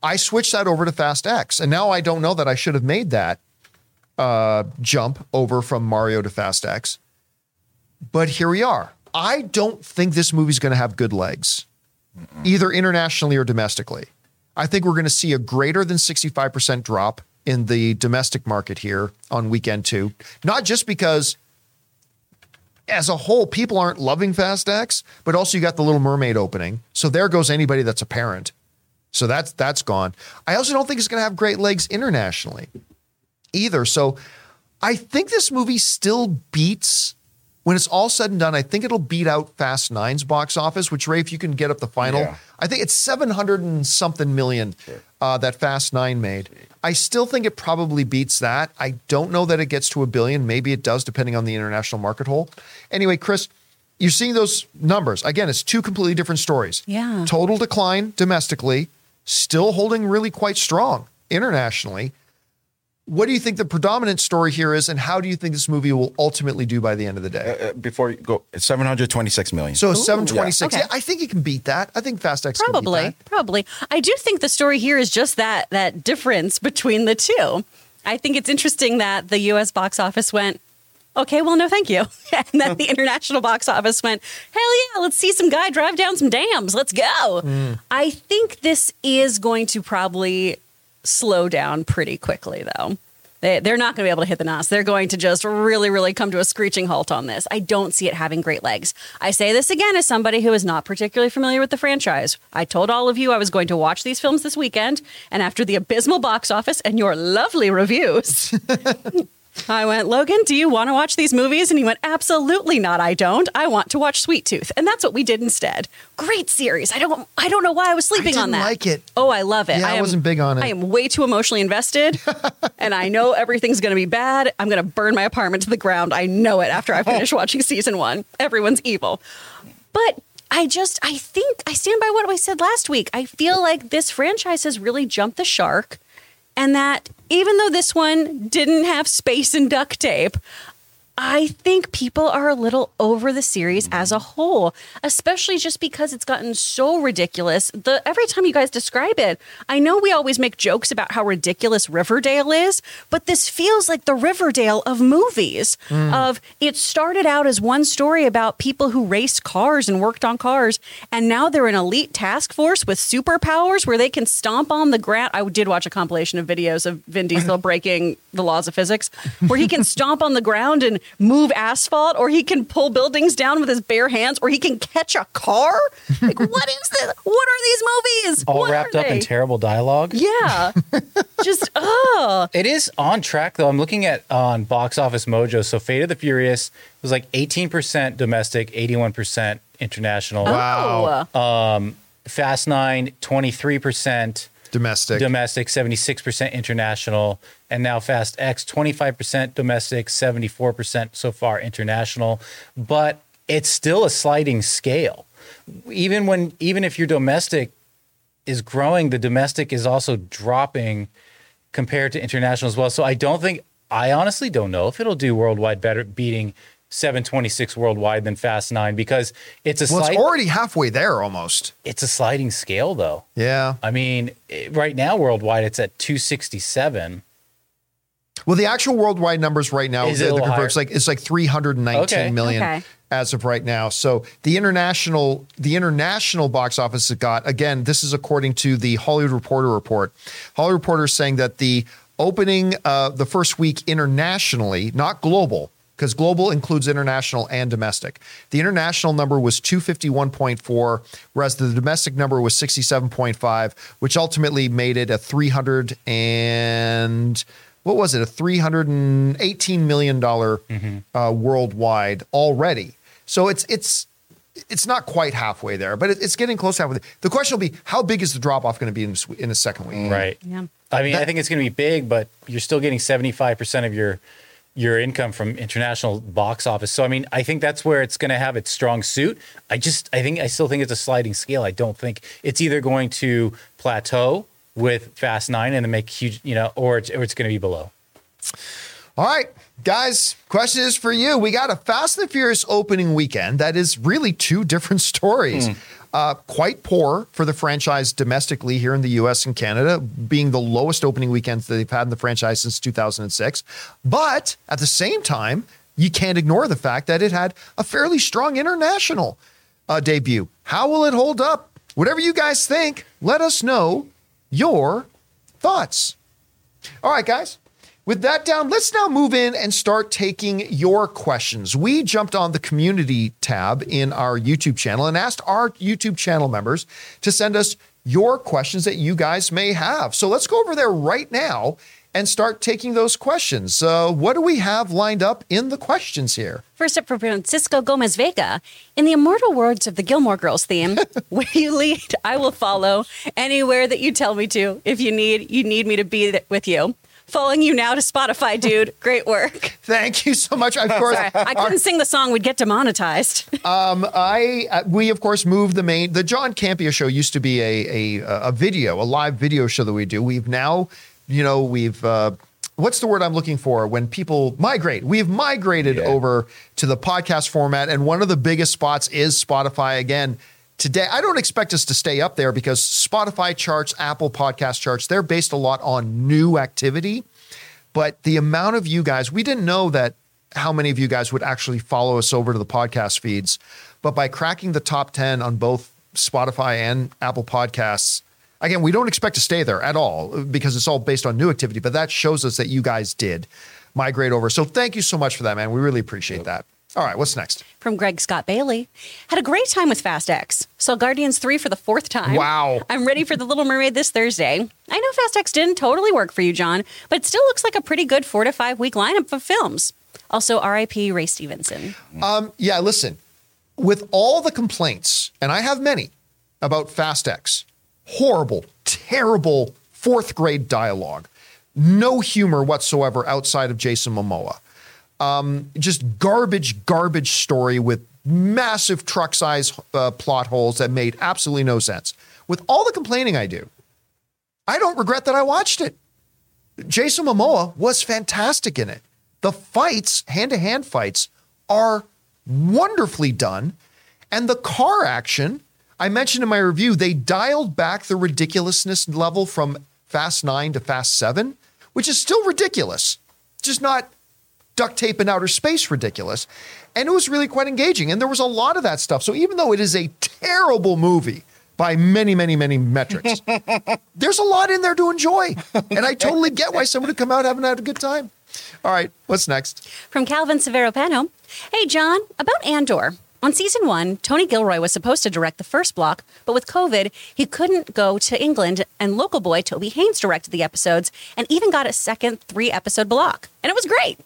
I switched that over to Fast X, and now I don't know that I should have made that uh, jump over from Mario to Fast X. But here we are. I don't think this movie's going to have good legs, either internationally or domestically. I think we're going to see a greater than 65% drop in the domestic market here on weekend two. Not just because, as a whole, people aren't loving Fast X, but also you got the Little Mermaid opening. So there goes anybody that's a parent. So that's that's gone. I also don't think it's going to have great legs internationally either. So I think this movie still beats When it's all said and done, I think it'll beat out Fast Nine's box office. Which Ray, if you can get up the final, Yeah. I think it's seven hundred and something million uh, that Fast Nine made. I still think it probably beats that. I don't know that it gets to a billion. Maybe it does, depending on the international market hole. Anyway, Chris, you're seeing those numbers again. It's two completely different stories. Yeah. Total decline domestically, still holding really quite strong internationally. What do you think the predominant story here is, and how do you think this movie will ultimately do by the end of the day? Uh, before you go, it's 726 million. So 726. Okay. Yeah, I think it can beat that. I think Fast X can beat Probably, that. probably. I do think the story here is just that that difference between the two. I think it's interesting that the U.S. box office went, okay, well, no, thank you, and then the international box office went, hell yeah, let's see some guy drive down some dams, let's go. I think this is going to probably slow down pretty quickly, though. They, they're not going to be able to hit the NOS. They're going to just really, really come to a screeching halt on this. I don't see it having great legs. I say this again as somebody who is not particularly familiar with the franchise. I told all of you I was going to watch these films this weekend, and after the abysmal box office and your lovely reviews, I went, Logan, do you want to watch these movies? And he went, absolutely not. I don't. I want to watch Sweet Tooth. And that's what we did instead. Great series. I don't I don't know why I was sleeping on didn't that. like it. Oh, I love it. Yeah, I am- wasn't big on it. I am way too emotionally invested. and I know everything's going to be bad. I'm going to burn my apartment to the ground. I know it after I oh. finish watching season one. Everyone's evil. But I just, I think, I stand by what I said last week. I feel like this franchise has really jumped the shark. And that even though this one didn't have space and duct tape, I think people are a little over the series as a whole, especially just because it's gotten so ridiculous. The every time you guys describe it, I know we always make jokes about how ridiculous Riverdale is, but this feels like the Riverdale of movies. Hmm. Of it started out as one story about people who raced cars and worked on cars, and now they're an elite task force with superpowers where they can stomp on the ground. I did watch a compilation of videos of Vin Diesel breaking the laws of physics, where he can stomp on the ground and move asphalt, or he can pull buildings down with his bare hands, or he can catch a car. Like, what is this? What are these movies? All What wrapped up in terrible dialogue. Yeah, just oh, It is on track though. I'm looking at on Box Office Mojo. So Fate of the Furious was like 18% domestic, 81% international. Wow. Oh. Um, Fast Nine, 23% Domestic. domestic, 76% international, and now Fast X, 25% domestic, 74% so far international. But it's still a sliding scale. Even when even if your domestic is growing, the domestic is also dropping compared to international as well. So I don't think I honestly don't know if it'll do worldwide better beating 726 worldwide than Fast 9 because it's a well, slight, it's already halfway there almost. it's a sliding scale though. Yeah. I mean, it- right now worldwide it's at 267. Well, the actual worldwide numbers right now, Is it the, the converts like it's like 319 Okay. million Okay. as of right now. So the international the international box office has got again. This is according to the Hollywood Reporter report. Hollywood Reporter is saying that the opening uh, the first week internationally, not global. Because global includes international and domestic. The international number was 251.4, whereas the domestic number was 67.5, which ultimately made it a 300 and what was it? A 318 million dollar uh, worldwide already. So it's it's it's not quite halfway there, but it's getting close to halfway. The question will be, how big is the drop off going to be in, this- in the second week? Right. Yeah. I mean, I think it's going to be big, but you're still getting 75% of your your income from international box office. So I mean, I think that's where it's going to have its strong suit. I just I think I still think it's a sliding scale. I don't think it's either going to plateau with Fast 9 and then make huge, you know, or it's, or it's going to be below. All right, guys, question is for you. We got a Fast and the Furious opening weekend that is really two different stories. Hmm. Uh, quite poor for the franchise domestically here in the US and Canada, being the lowest opening weekends that they've had in the franchise since 2006. But at the same time, you can't ignore the fact that it had a fairly strong international uh, debut. How will it hold up? Whatever you guys think, let us know your thoughts. All right, guys. With that down, let's now move in and start taking your questions. We jumped on the community tab in our YouTube channel and asked our YouTube channel members to send us your questions that you guys may have. So let's go over there right now and start taking those questions. Uh, what do we have lined up in the questions here? First up from Francisco Gomez Vega. In the immortal words of the Gilmore Girls theme, where you lead, I will follow. Anywhere that you tell me to. If you need, you need me to be with you. Following you now to Spotify, dude. Great work. Thank you so much. Of course, Sorry, I couldn't sing the song; we'd get demonetized. I uh, we of course moved the main. The John Campea show used to be a a a video, a live video show that we do. We've now, you know, we've. Uh, What's the word I'm looking for when people migrate? We've migrated Yeah. over to the podcast format, and one of the biggest spots is Spotify again. Today, I don't expect us to stay up there because Spotify charts, Apple podcast charts, they're based a lot on new activity. But the amount of you guys, we didn't know that how many of you guys would actually follow us over to the podcast feeds. But by cracking the top 10 on both Spotify and Apple Podcasts, again, we don't expect to stay there at all because it's all based on new activity. But that shows us that you guys did migrate over. So thank you so much for that, man. We really appreciate that. All right, what's next? From Greg Scott Bailey. Had a great time with Fast X. Saw Guardians 3 for the fourth time. Wow. I'm ready for The Little Mermaid this Thursday. I know Fast X didn't totally work for you, John, but it still looks like a pretty good four to five week lineup of films. Also, RIP Ray Stevenson. Um, yeah, listen, with all the complaints, and I have many about Fast X, horrible, terrible fourth grade dialogue, no humor whatsoever outside of Jason Momoa. Um, just garbage, garbage story with massive truck size uh, plot holes that made absolutely no sense. With all the complaining I do, I don't regret that I watched it. Jason Momoa was fantastic in it. The fights, hand to hand fights, are wonderfully done. And the car action, I mentioned in my review, they dialed back the ridiculousness level from Fast 9 to Fast 7, which is still ridiculous, just not duct tape in outer space ridiculous. And it was really quite engaging. And there was a lot of that stuff. So even though it is a terrible movie by many, many, many metrics, there's a lot in there to enjoy. And I totally get why someone would come out having had a good time. All right, what's next? From Calvin Severo Pano. Hey, John, about Andor. On season one, Tony Gilroy was supposed to direct the first block, but with COVID, he couldn't go to England, and local boy Toby Haynes directed the episodes and even got a second three episode block. And it was great.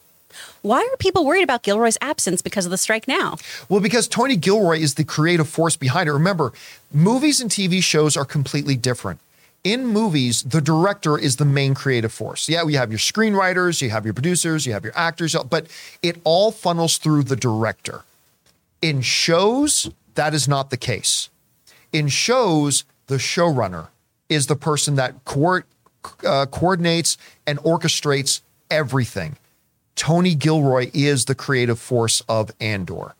Why are people worried about Gilroy's absence because of the strike now? Well, because Tony Gilroy is the creative force behind it. Remember, movies and TV shows are completely different. In movies, the director is the main creative force. Yeah, you have your screenwriters, you have your producers, you have your actors, but it all funnels through the director. In shows, that is not the case. In shows, the showrunner is the person that co- uh, coordinates and orchestrates everything. Tony Gilroy is the creative force of Andor.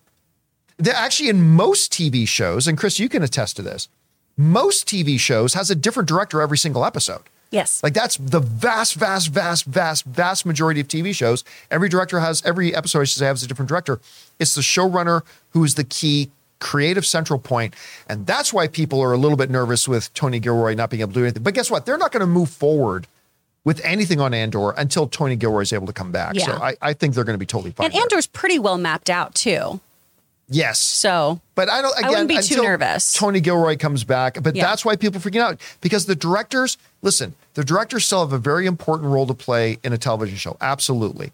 They're actually in most TV shows, and Chris, you can attest to this. Most TV shows has a different director every single episode. Yes. Like that's the vast, vast, vast, vast, vast majority of TV shows. Every director has every episode I should say has a different director. It's the showrunner who is the key creative central point, and that's why people are a little bit nervous with Tony Gilroy not being able to do anything. But guess what? They're not going to move forward with anything on Andor until Tony Gilroy is able to come back. So I, I think they're going to be totally fine. and there. Andor's pretty well mapped out, too. yes, So, But I don't. Again, wouldn't be too nervous. Tony Gilroy comes back, but Yeah. that's why people are freaking out because the directors. Listen, the directors still have a very important role to play in a television show, absolutely.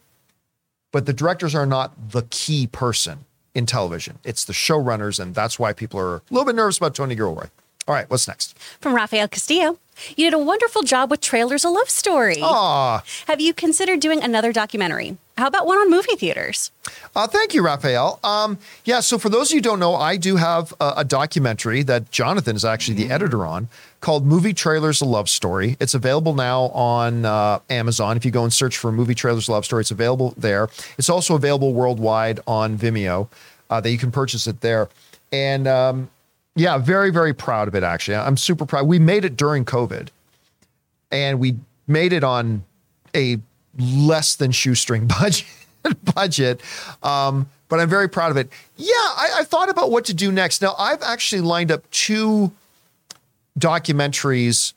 But the directors are not the key person in television. It's the showrunners, and that's why people are a little bit nervous about Tony Gilroy. All right, what's next? from Rafael Castillo. You did a wonderful job with Trailers a Love Story. Aw, Have you considered doing another documentary? How about one on movie theaters? Uh, thank you, Raphael. Um, yeah, so for those of you who don't know, I do have a, a documentary that Jonathan is actually the editor on called Movie Trailers A Love Story. It's available now on uh, Amazon. If you go and search for Movie Trailers A Love Story, it's available there. It's also available worldwide on Vimeo, uh, that you can purchase it there. And um, yeah, very, very proud of it, actually. I'm super proud. We made it during COVID and we made it on a less than shoestring budget budget um, but i'm very proud of it yeah I, I thought about what to do next now i've actually lined up two documentaries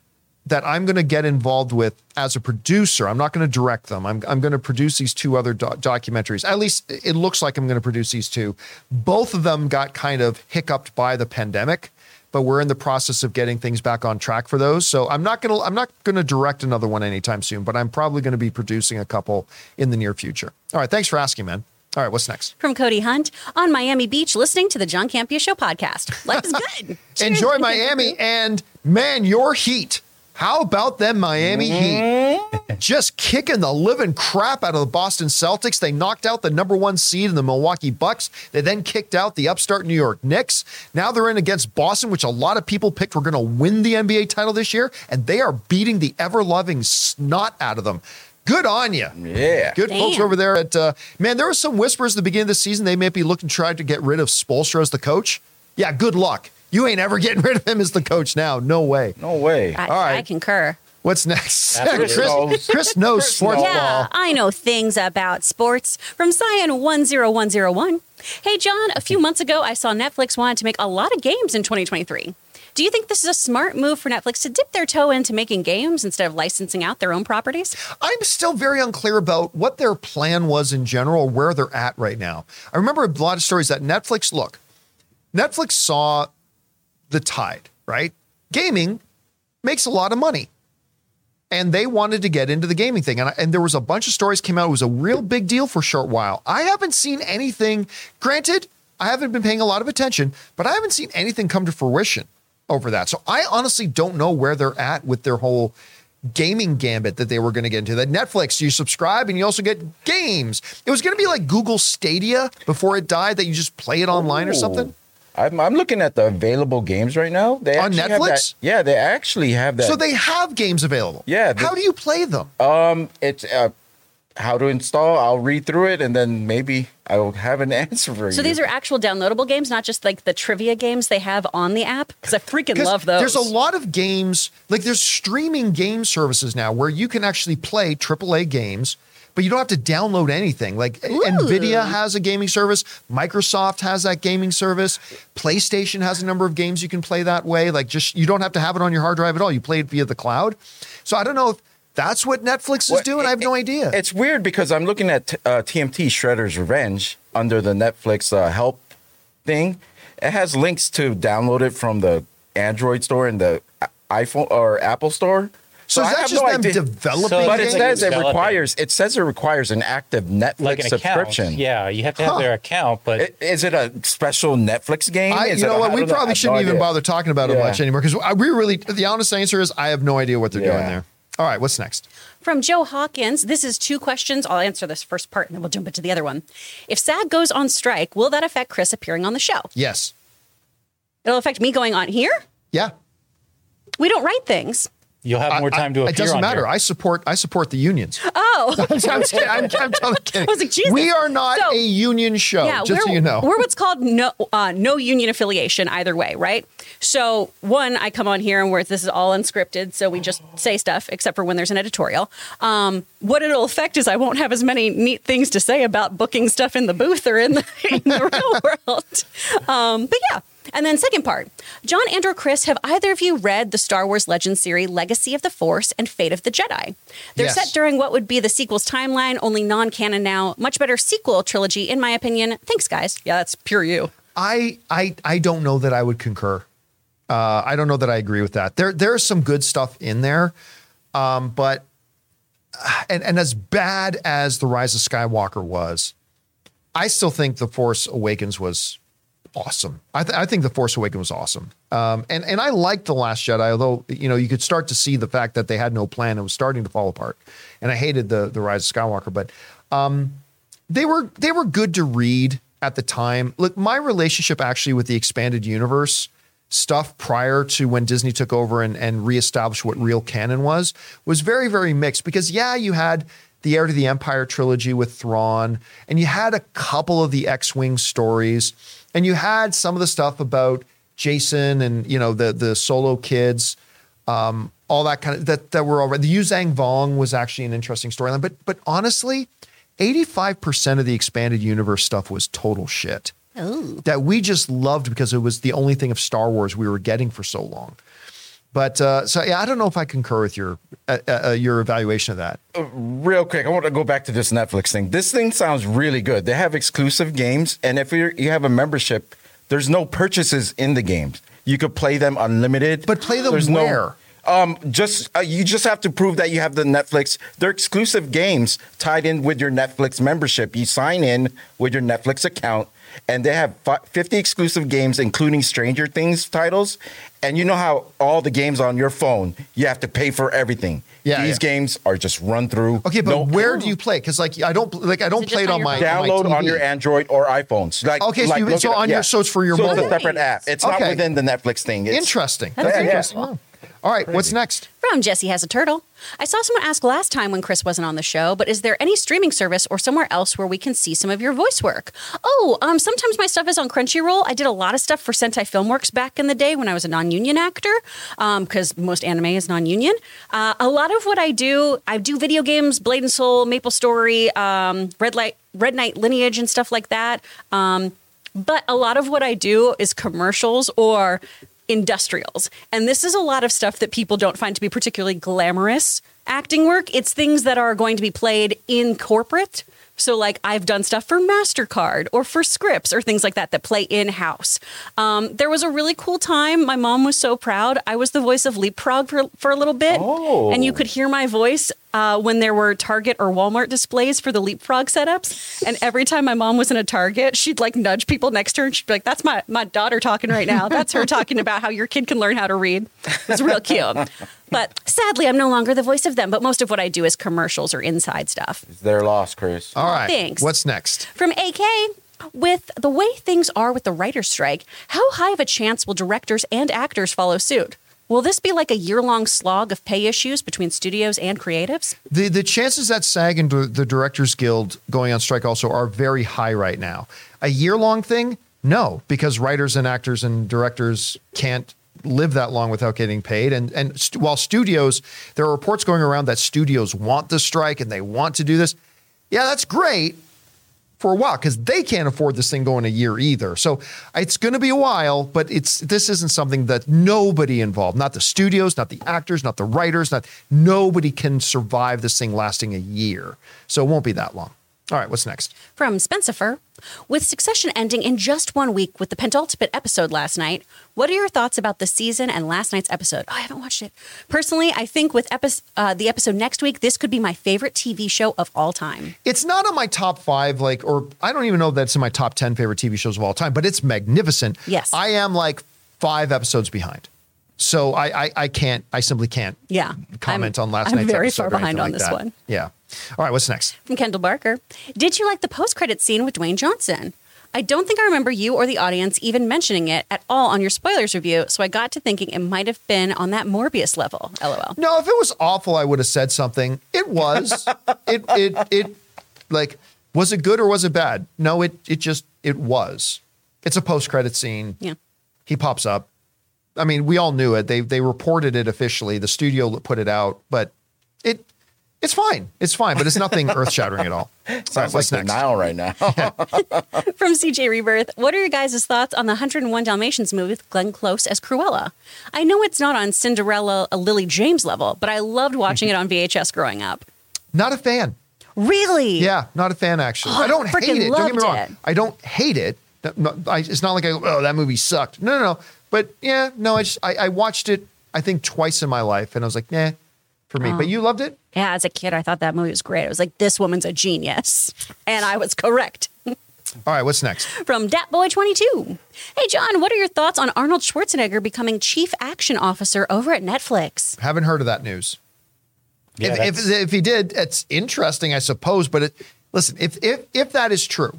that i'm going to get involved with as a producer i'm not going to direct them i'm, I'm going to produce these two other doc- documentaries at least it looks like i'm going to produce these two both of them got kind of hiccuped by the pandemic but we're in the process of getting things back on track for those. So I'm not gonna I'm not gonna direct another one anytime soon, but I'm probably gonna be producing a couple in the near future. All right, thanks for asking, man. All right, what's next? From Cody Hunt on Miami Beach, listening to the John Campea Show podcast. Life is good. Enjoy Miami and man, your heat. How about them Miami Heat? Just kicking the living crap out of the Boston Celtics. They knocked out the number one seed in the Milwaukee Bucks. They then kicked out the upstart New York Knicks. Now they're in against Boston, which a lot of people picked were going to win the NBA title this year, and they are beating the ever loving snot out of them. Good on you. Yeah. Good folks over there at, uh, man, there was some whispers at the beginning of the season they may be looking to try to get rid of Spoelstra as the coach. Yeah, good luck. You ain't ever getting rid of him as the coach now. No way. No way. I, All right. I concur. What's next? Absolutely. Chris, knows. Chris knows sports knows. Yeah. I know things about sports from Cyan 10101. Hey, John, a few months ago, I saw Netflix wanted to make a lot of games in 2023. Do you think this is a smart move for Netflix to dip their toe into making games instead of licensing out their own properties? I'm still very unclear about what their plan was in general, or where they're at right now. I remember a lot of stories that Netflix, look, Netflix saw the tide, right? Gaming makes a lot of money. And they wanted to get into the gaming thing. And, I- and there was a bunch of stories came out. It was a real big deal for a short while. I haven't seen anything. Granted, I haven't been paying a lot of attention, but I haven't seen anything come to fruition over that. So I honestly don't know where they're at with their whole gaming gambit that they were going to get into. That Netflix, you subscribe and you also get games. It was going to be like Google Stadia before it died, that you just play it online or something. Ooh. I'm, I'm looking at the available games right now. They On actually have Netflix? that- yeah, they actually have that. So they have games available. Yeah, the- How do you play them? um, it's uh, how to install. I'll read through it and then maybe I will have an answer for you. So these are actual downloadable games, not just like the trivia games they have on the app? Because I freaking love those. There's a lot of games, like there's streaming game services now where you can actually play AAA games, but you don't have to download anything. Like Nvidia has a gaming service, Microsoft has that gaming service, PlayStation has a number of games you can play that way. Like just you don't have to have it on your hard drive at all. You play it via the cloud. So I don't know if that's what Netflix is Well, doing. I have no idea. It's weird because I'm looking at uh, TMNT Shredder's Revenge under the Netflix uh, help thing. It has links to download it from the Android store and the iPhone or Apple store. So is I that have just no them idea. developing So- But it games? says it requires. It says it requires an active Netflix like an subscription. account. Yeah, you have to have Huh. their account, but I- Is it a special Netflix game? I, you it know what? I We don't know. I probably shouldn't no even bother talking about it Yeah. much anymore because we really, the honest answer is I have no idea what they're doing there. All right, what's next? From Joe Hawkins, this is two questions. I'll answer this first part and then we'll jump into the other one. If SAG goes on strike, will that affect Chris appearing on the show? Yes. It'll affect me going on here? Yeah. We don't write things. You'll have more I- time to I- appear It doesn't on matter. here. I support. I support the unions. Oh. I'm, I'm, kidding. I'm, I'm totally kidding. I was like, Jesus. We are not So- a union show. yeah, just we're, so you know. we're what's called no uh, no union affiliation either way, right? So one, I come on here and where this is all unscripted, so we just say stuff except for when there's an editorial. Um, what it'll affect is I won't have as many neat things to say about booking stuff in the booth or in the, in the real world. Um, but yeah. And then second part, John and or Chris, have either of you read the Star Wars Legends series Legacy of the Force and Fate of the Jedi? They're Yes. set during what would be the sequel's timeline, only non-canon now. Much better sequel trilogy, in my opinion. Thanks, guys. Yeah, that's pure you. I I I don't know that I would concur. Uh, I don't know that I agree with that. There there's some good stuff in there, um, but uh, and and as bad as the Rise of Skywalker was, I still think the Force Awakens was awesome. I, th- I think the Force Awakens was awesome. Um, and and I liked the Last Jedi, although you know you could start to see the fact that they had no plan. It was starting to fall apart, and I hated the the Rise of Skywalker, but they were they were good to read at the time. Look, my relationship actually with the expanded universe stuff prior to when Disney took over and, and reestablished what real canon was was very, very mixed because yeah, you had the Heir to the Empire trilogy with Thrawn, and you had a couple of the X-Wing stories, and you had some of the stuff about Jacen and you know the the solo kids um, all that kind of that that were already. The Yuuzhan Vong was actually an interesting storyline, but but honestly, eighty five percent of the expanded universe stuff was total shit. That we just loved because it was the only thing of Star Wars we were getting for so long. But uh, so yeah, I don't know if I concur with your uh, uh, your evaluation of that. real quick, I want to go back to this Netflix thing. This thing sounds really good. They have exclusive games, and if you're, you have a membership, there's no purchases in the games. You could play them unlimited. But play them There's no- where? um, just uh, you just have to prove that you have the Netflix. They're exclusive games tied in with your Netflix membership. You sign in with your Netflix account, and they have 50 exclusive games, including Stranger Things titles. And you know how all the games on your phone, you have to pay for everything. Yeah, these yeah. games are just run through. Okay, but No- where do you play? Because like I don't like I don't play it on on my phone? on my download on your Android or iPhones. Like Okay, so like, you- look so it up. on your- so it's for your so It's a separate app. It's not Okay. within the Netflix thing. It's, Interesting. That's Yeah, yeah. interesting. All right, what's next? From Jesse has a turtle. I saw someone ask last time when Chris wasn't on the show, but is there any streaming service or somewhere else where we can see some of your voice work? Oh, um, sometimes my stuff is on Crunchyroll. I did a lot of stuff for Sentai Filmworks back in the day when I was a non-union actor, because most anime is non-union. Uh, a lot of what I do, I do video games, Blade and Soul, Maple Story, um, Red Light, Red Knight Lineage, and stuff like that. Um, but a lot of what I do is commercials or industrials. And this is a lot of stuff that people don't find to be particularly glamorous acting work. It's things that are going to be played in corporate. So, like, I've done stuff for MasterCard or for scripts or things like that that play in house. Um, there was a really cool time. My mom was so proud. I was the voice of Leapfrog for, for a little bit. Oh. And you could hear my voice uh, when there were Target or Walmart displays for the Leapfrog setups. And every time my mom was in a Target, she'd like nudge people next to her and she'd be like, That's my, my daughter talking right now. That's her talking about how your kid can learn how to read. It's real cute. But sadly, I'm no longer the voice of them. But most of what I do is commercials or inside stuff. It's their loss, Chris. All right, thanks. what's next? From AK, with the way things are with the writer's strike, how high of a chance will directors and actors follow suit? Will this be like a year long slog of pay issues between studios and creatives? The the chances that SAG and the Directors Guild going on strike also are very high right now. A year long thing? No, because writers and actors and directors can't live that long without getting paid. And and st- while studios, there are reports going around that studios want the strike and they want to do this. Yeah, that's great for a while because they can't afford this thing going a year either. So it's going to be a while, but it's this isn't something that nobody involved, not the studios, not the actors, not the writers, not nobody can survive this thing lasting a year. So it won't be that long. All right, what's next? From Spencer, with Succession ending in just one week with the penultimate episode last night, what are your thoughts about the season and last night's episode? Oh, I haven't watched it. Personally, I think with epi- uh, the episode next week, this could be my favorite TV show of all time. It's not on my top five, like, or I don't even know that's in my top 10 favorite TV shows of all time, but it's magnificent. Yes. I am like five episodes behind. So I I, I can't, I simply can't Yeah. comment I'm- on last I'm night's very far behind on like this that. one. Yeah. All right, what's next? From Kendall Barker. Did you like the post credit scene with Dwayne Johnson? I don't think I remember you or the audience even mentioning it at all on your spoilers review, so I got to thinking it might have been on that Morbius level. LOL. No, if it was awful, I would have said something. It was. it it it like was it good or was it bad? No, it it just it was. It's a post credit scene. Yeah. He pops up. I mean, we all knew it. They they reported it officially. The studio put it out, but it it's fine. It's fine, but it's nothing earth shattering at all. All right, Sounds like what's next? denial right now. From CJ Rebirth, what are your guys' thoughts on the 101 Dalmatians movie with Glenn Close as Cruella? I know it's not on Cinderella, a Lily James level, but I loved watching it on VHS growing up. Not a fan. Really? Yeah, not a fan actually. Oh, I I don't hate freaking it. Don't get me wrong. it. I don't hate it. No, no, I, it's not like I, oh that movie sucked. No, no, no. But yeah, no. I just I, I watched it. I think twice in my life, and I was like, nah, for me. Oh. But um, you loved it. Yeah, as a kid, I thought that movie was great. I was like, this woman's a genius. And I was correct. All right, what's next? From Datboy22. Hey, John, what are your thoughts on Arnold Schwarzenegger becoming chief action officer over at Netflix? Haven't heard of that news. Yeah, if, if if he did, it's interesting, I suppose. But it, listen, if if if that is true,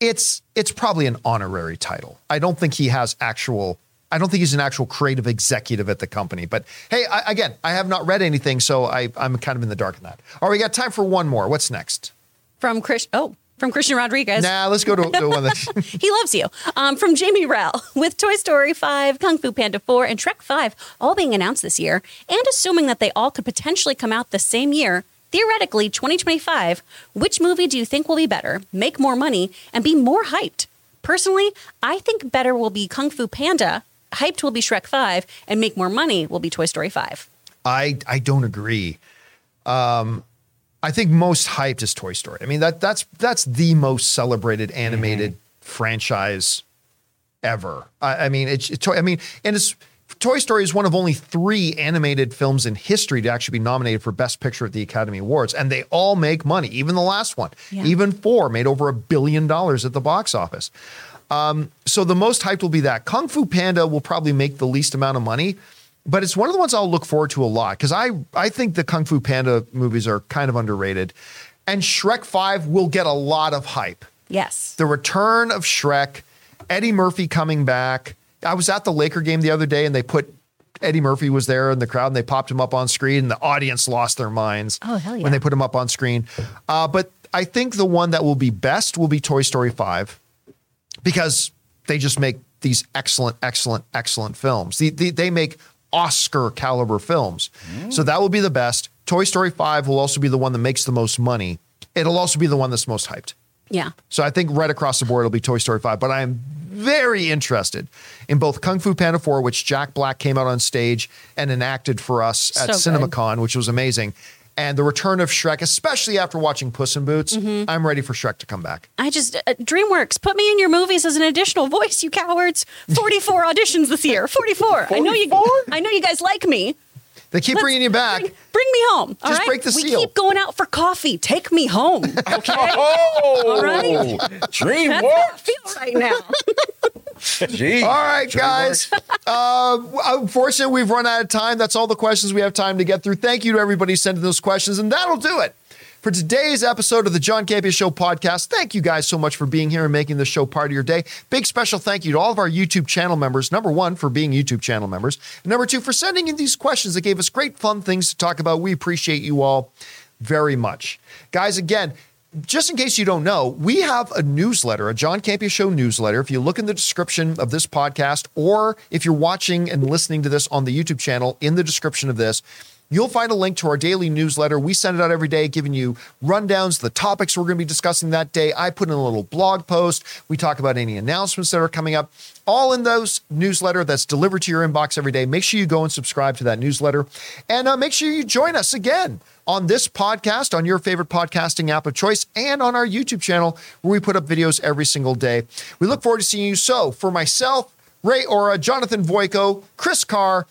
it's it's probably an honorary title. I don't think he has actual. I don't think he's an actual creative executive at the company. But hey, I, again, I have not read anything, so I, I'm kind of in the dark on that. All right, we got time for one more. What's next? From Chris. Oh, from Christian Rodriguez. Nah, let's go to the one that. He loves you. Um, from Jamie Rell, with Toy Story 5, Kung Fu Panda 4, and Shrek 5 all being announced this year, and assuming that they all could potentially come out the same year, theoretically 2025, which movie do you think will be better, make more money, and be more hyped? Personally, I think better will be Kung Fu Panda, hyped will be Shrek 5, and make more money will be Toy Story 5. I I don't agree. Um, I think most hyped is Toy Story. I mean that that's that's the most celebrated animated franchise ever. I, I mean, it's, it's I mean, and it's Toy Story is one of only three animated films in history to actually be nominated for Best Picture at the Academy Awards, and they all make money. Even the last one, Yeah. even four, made over a billion dollars at the box office. Um, so the most hyped will be that. Kung Fu Panda will probably make the least amount of money, but it's one of the ones I'll look forward to a lot because I I think the Kung Fu Panda movies are kind of underrated, and Shrek Five will get a lot of hype Yes. the return of Shrek, Eddie Murphy coming back. I was at the Laker game the other day and they put Eddie Murphy was there in the crowd and they popped him up on screen and the audience lost their minds Oh, hell yeah. when they put him up on screen. Uh, but I think the one that will be best will be Toy Story 5 because they just make these excellent, excellent, excellent films. They, they, they make Oscar caliber films. So that will be the best. Toy Story 5 will also be the one that makes the most money. It'll also be the one that's most hyped. Yeah. So I think right across the board it'll be Toy Story 5, but I am very interested in both Kung Fu Panda 4, which Jack Black came out on stage and enacted for us at So good. CinemaCon, which was amazing. And the return of Shrek, especially after watching Puss in Boots, Mm-hmm. I'm ready for Shrek to come back. I just uh, DreamWorks put me in your movies as an additional voice, you cowards. Forty-four auditions this year. Forty-four. I know you. 44? I know you guys like me. They keep Let's bringing you back. Bring, bring me home. all Just right? break the we seal. keep going out for coffee. Take me home. Okay. Oh, All right. Dream That's how I feel right now. Jeez. All right, guys. Uh, unfortunately, we've run out of time. That's all the questions we have time to get through. Thank you to everybody sending those questions, and that'll do it for today's episode of the John Campea Show podcast. Thank you guys so much for being here and making this show part of your day. Big special thank you to all of our YouTube channel members. Number one, for being YouTube channel members. And number two, for sending in these questions that gave us great fun things to talk about. We appreciate you all very much. Guys, again, just in case you don't know, we have a newsletter, a John Campea Show newsletter. If you look in the description of this podcast, or if you're watching and listening to this on the YouTube channel, in the description of this, you'll find a link to our daily newsletter. We send it out every day, giving you rundowns, the topics we're going to be discussing that day. I put in a little blog post. We talk about any announcements that are coming up, all in those newsletter that's delivered to your inbox every day. Make sure you go and subscribe to that newsletter, and uh, make sure you join us again on this podcast, on your favorite podcasting app of choice, and on our YouTube channel where we put up videos every single day. We look forward to seeing you. So, for myself, Ray Ora, Jonathan Voico, Chris Carr,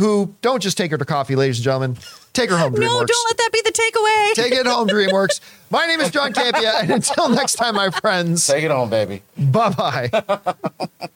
who don't just take her to coffee, ladies and gentlemen, take her home, DreamWorks. no, don't let that be the takeaway. Take it home, DreamWorks. My name is John Campea, and until next time, my friends, Take it home, baby. bye bye.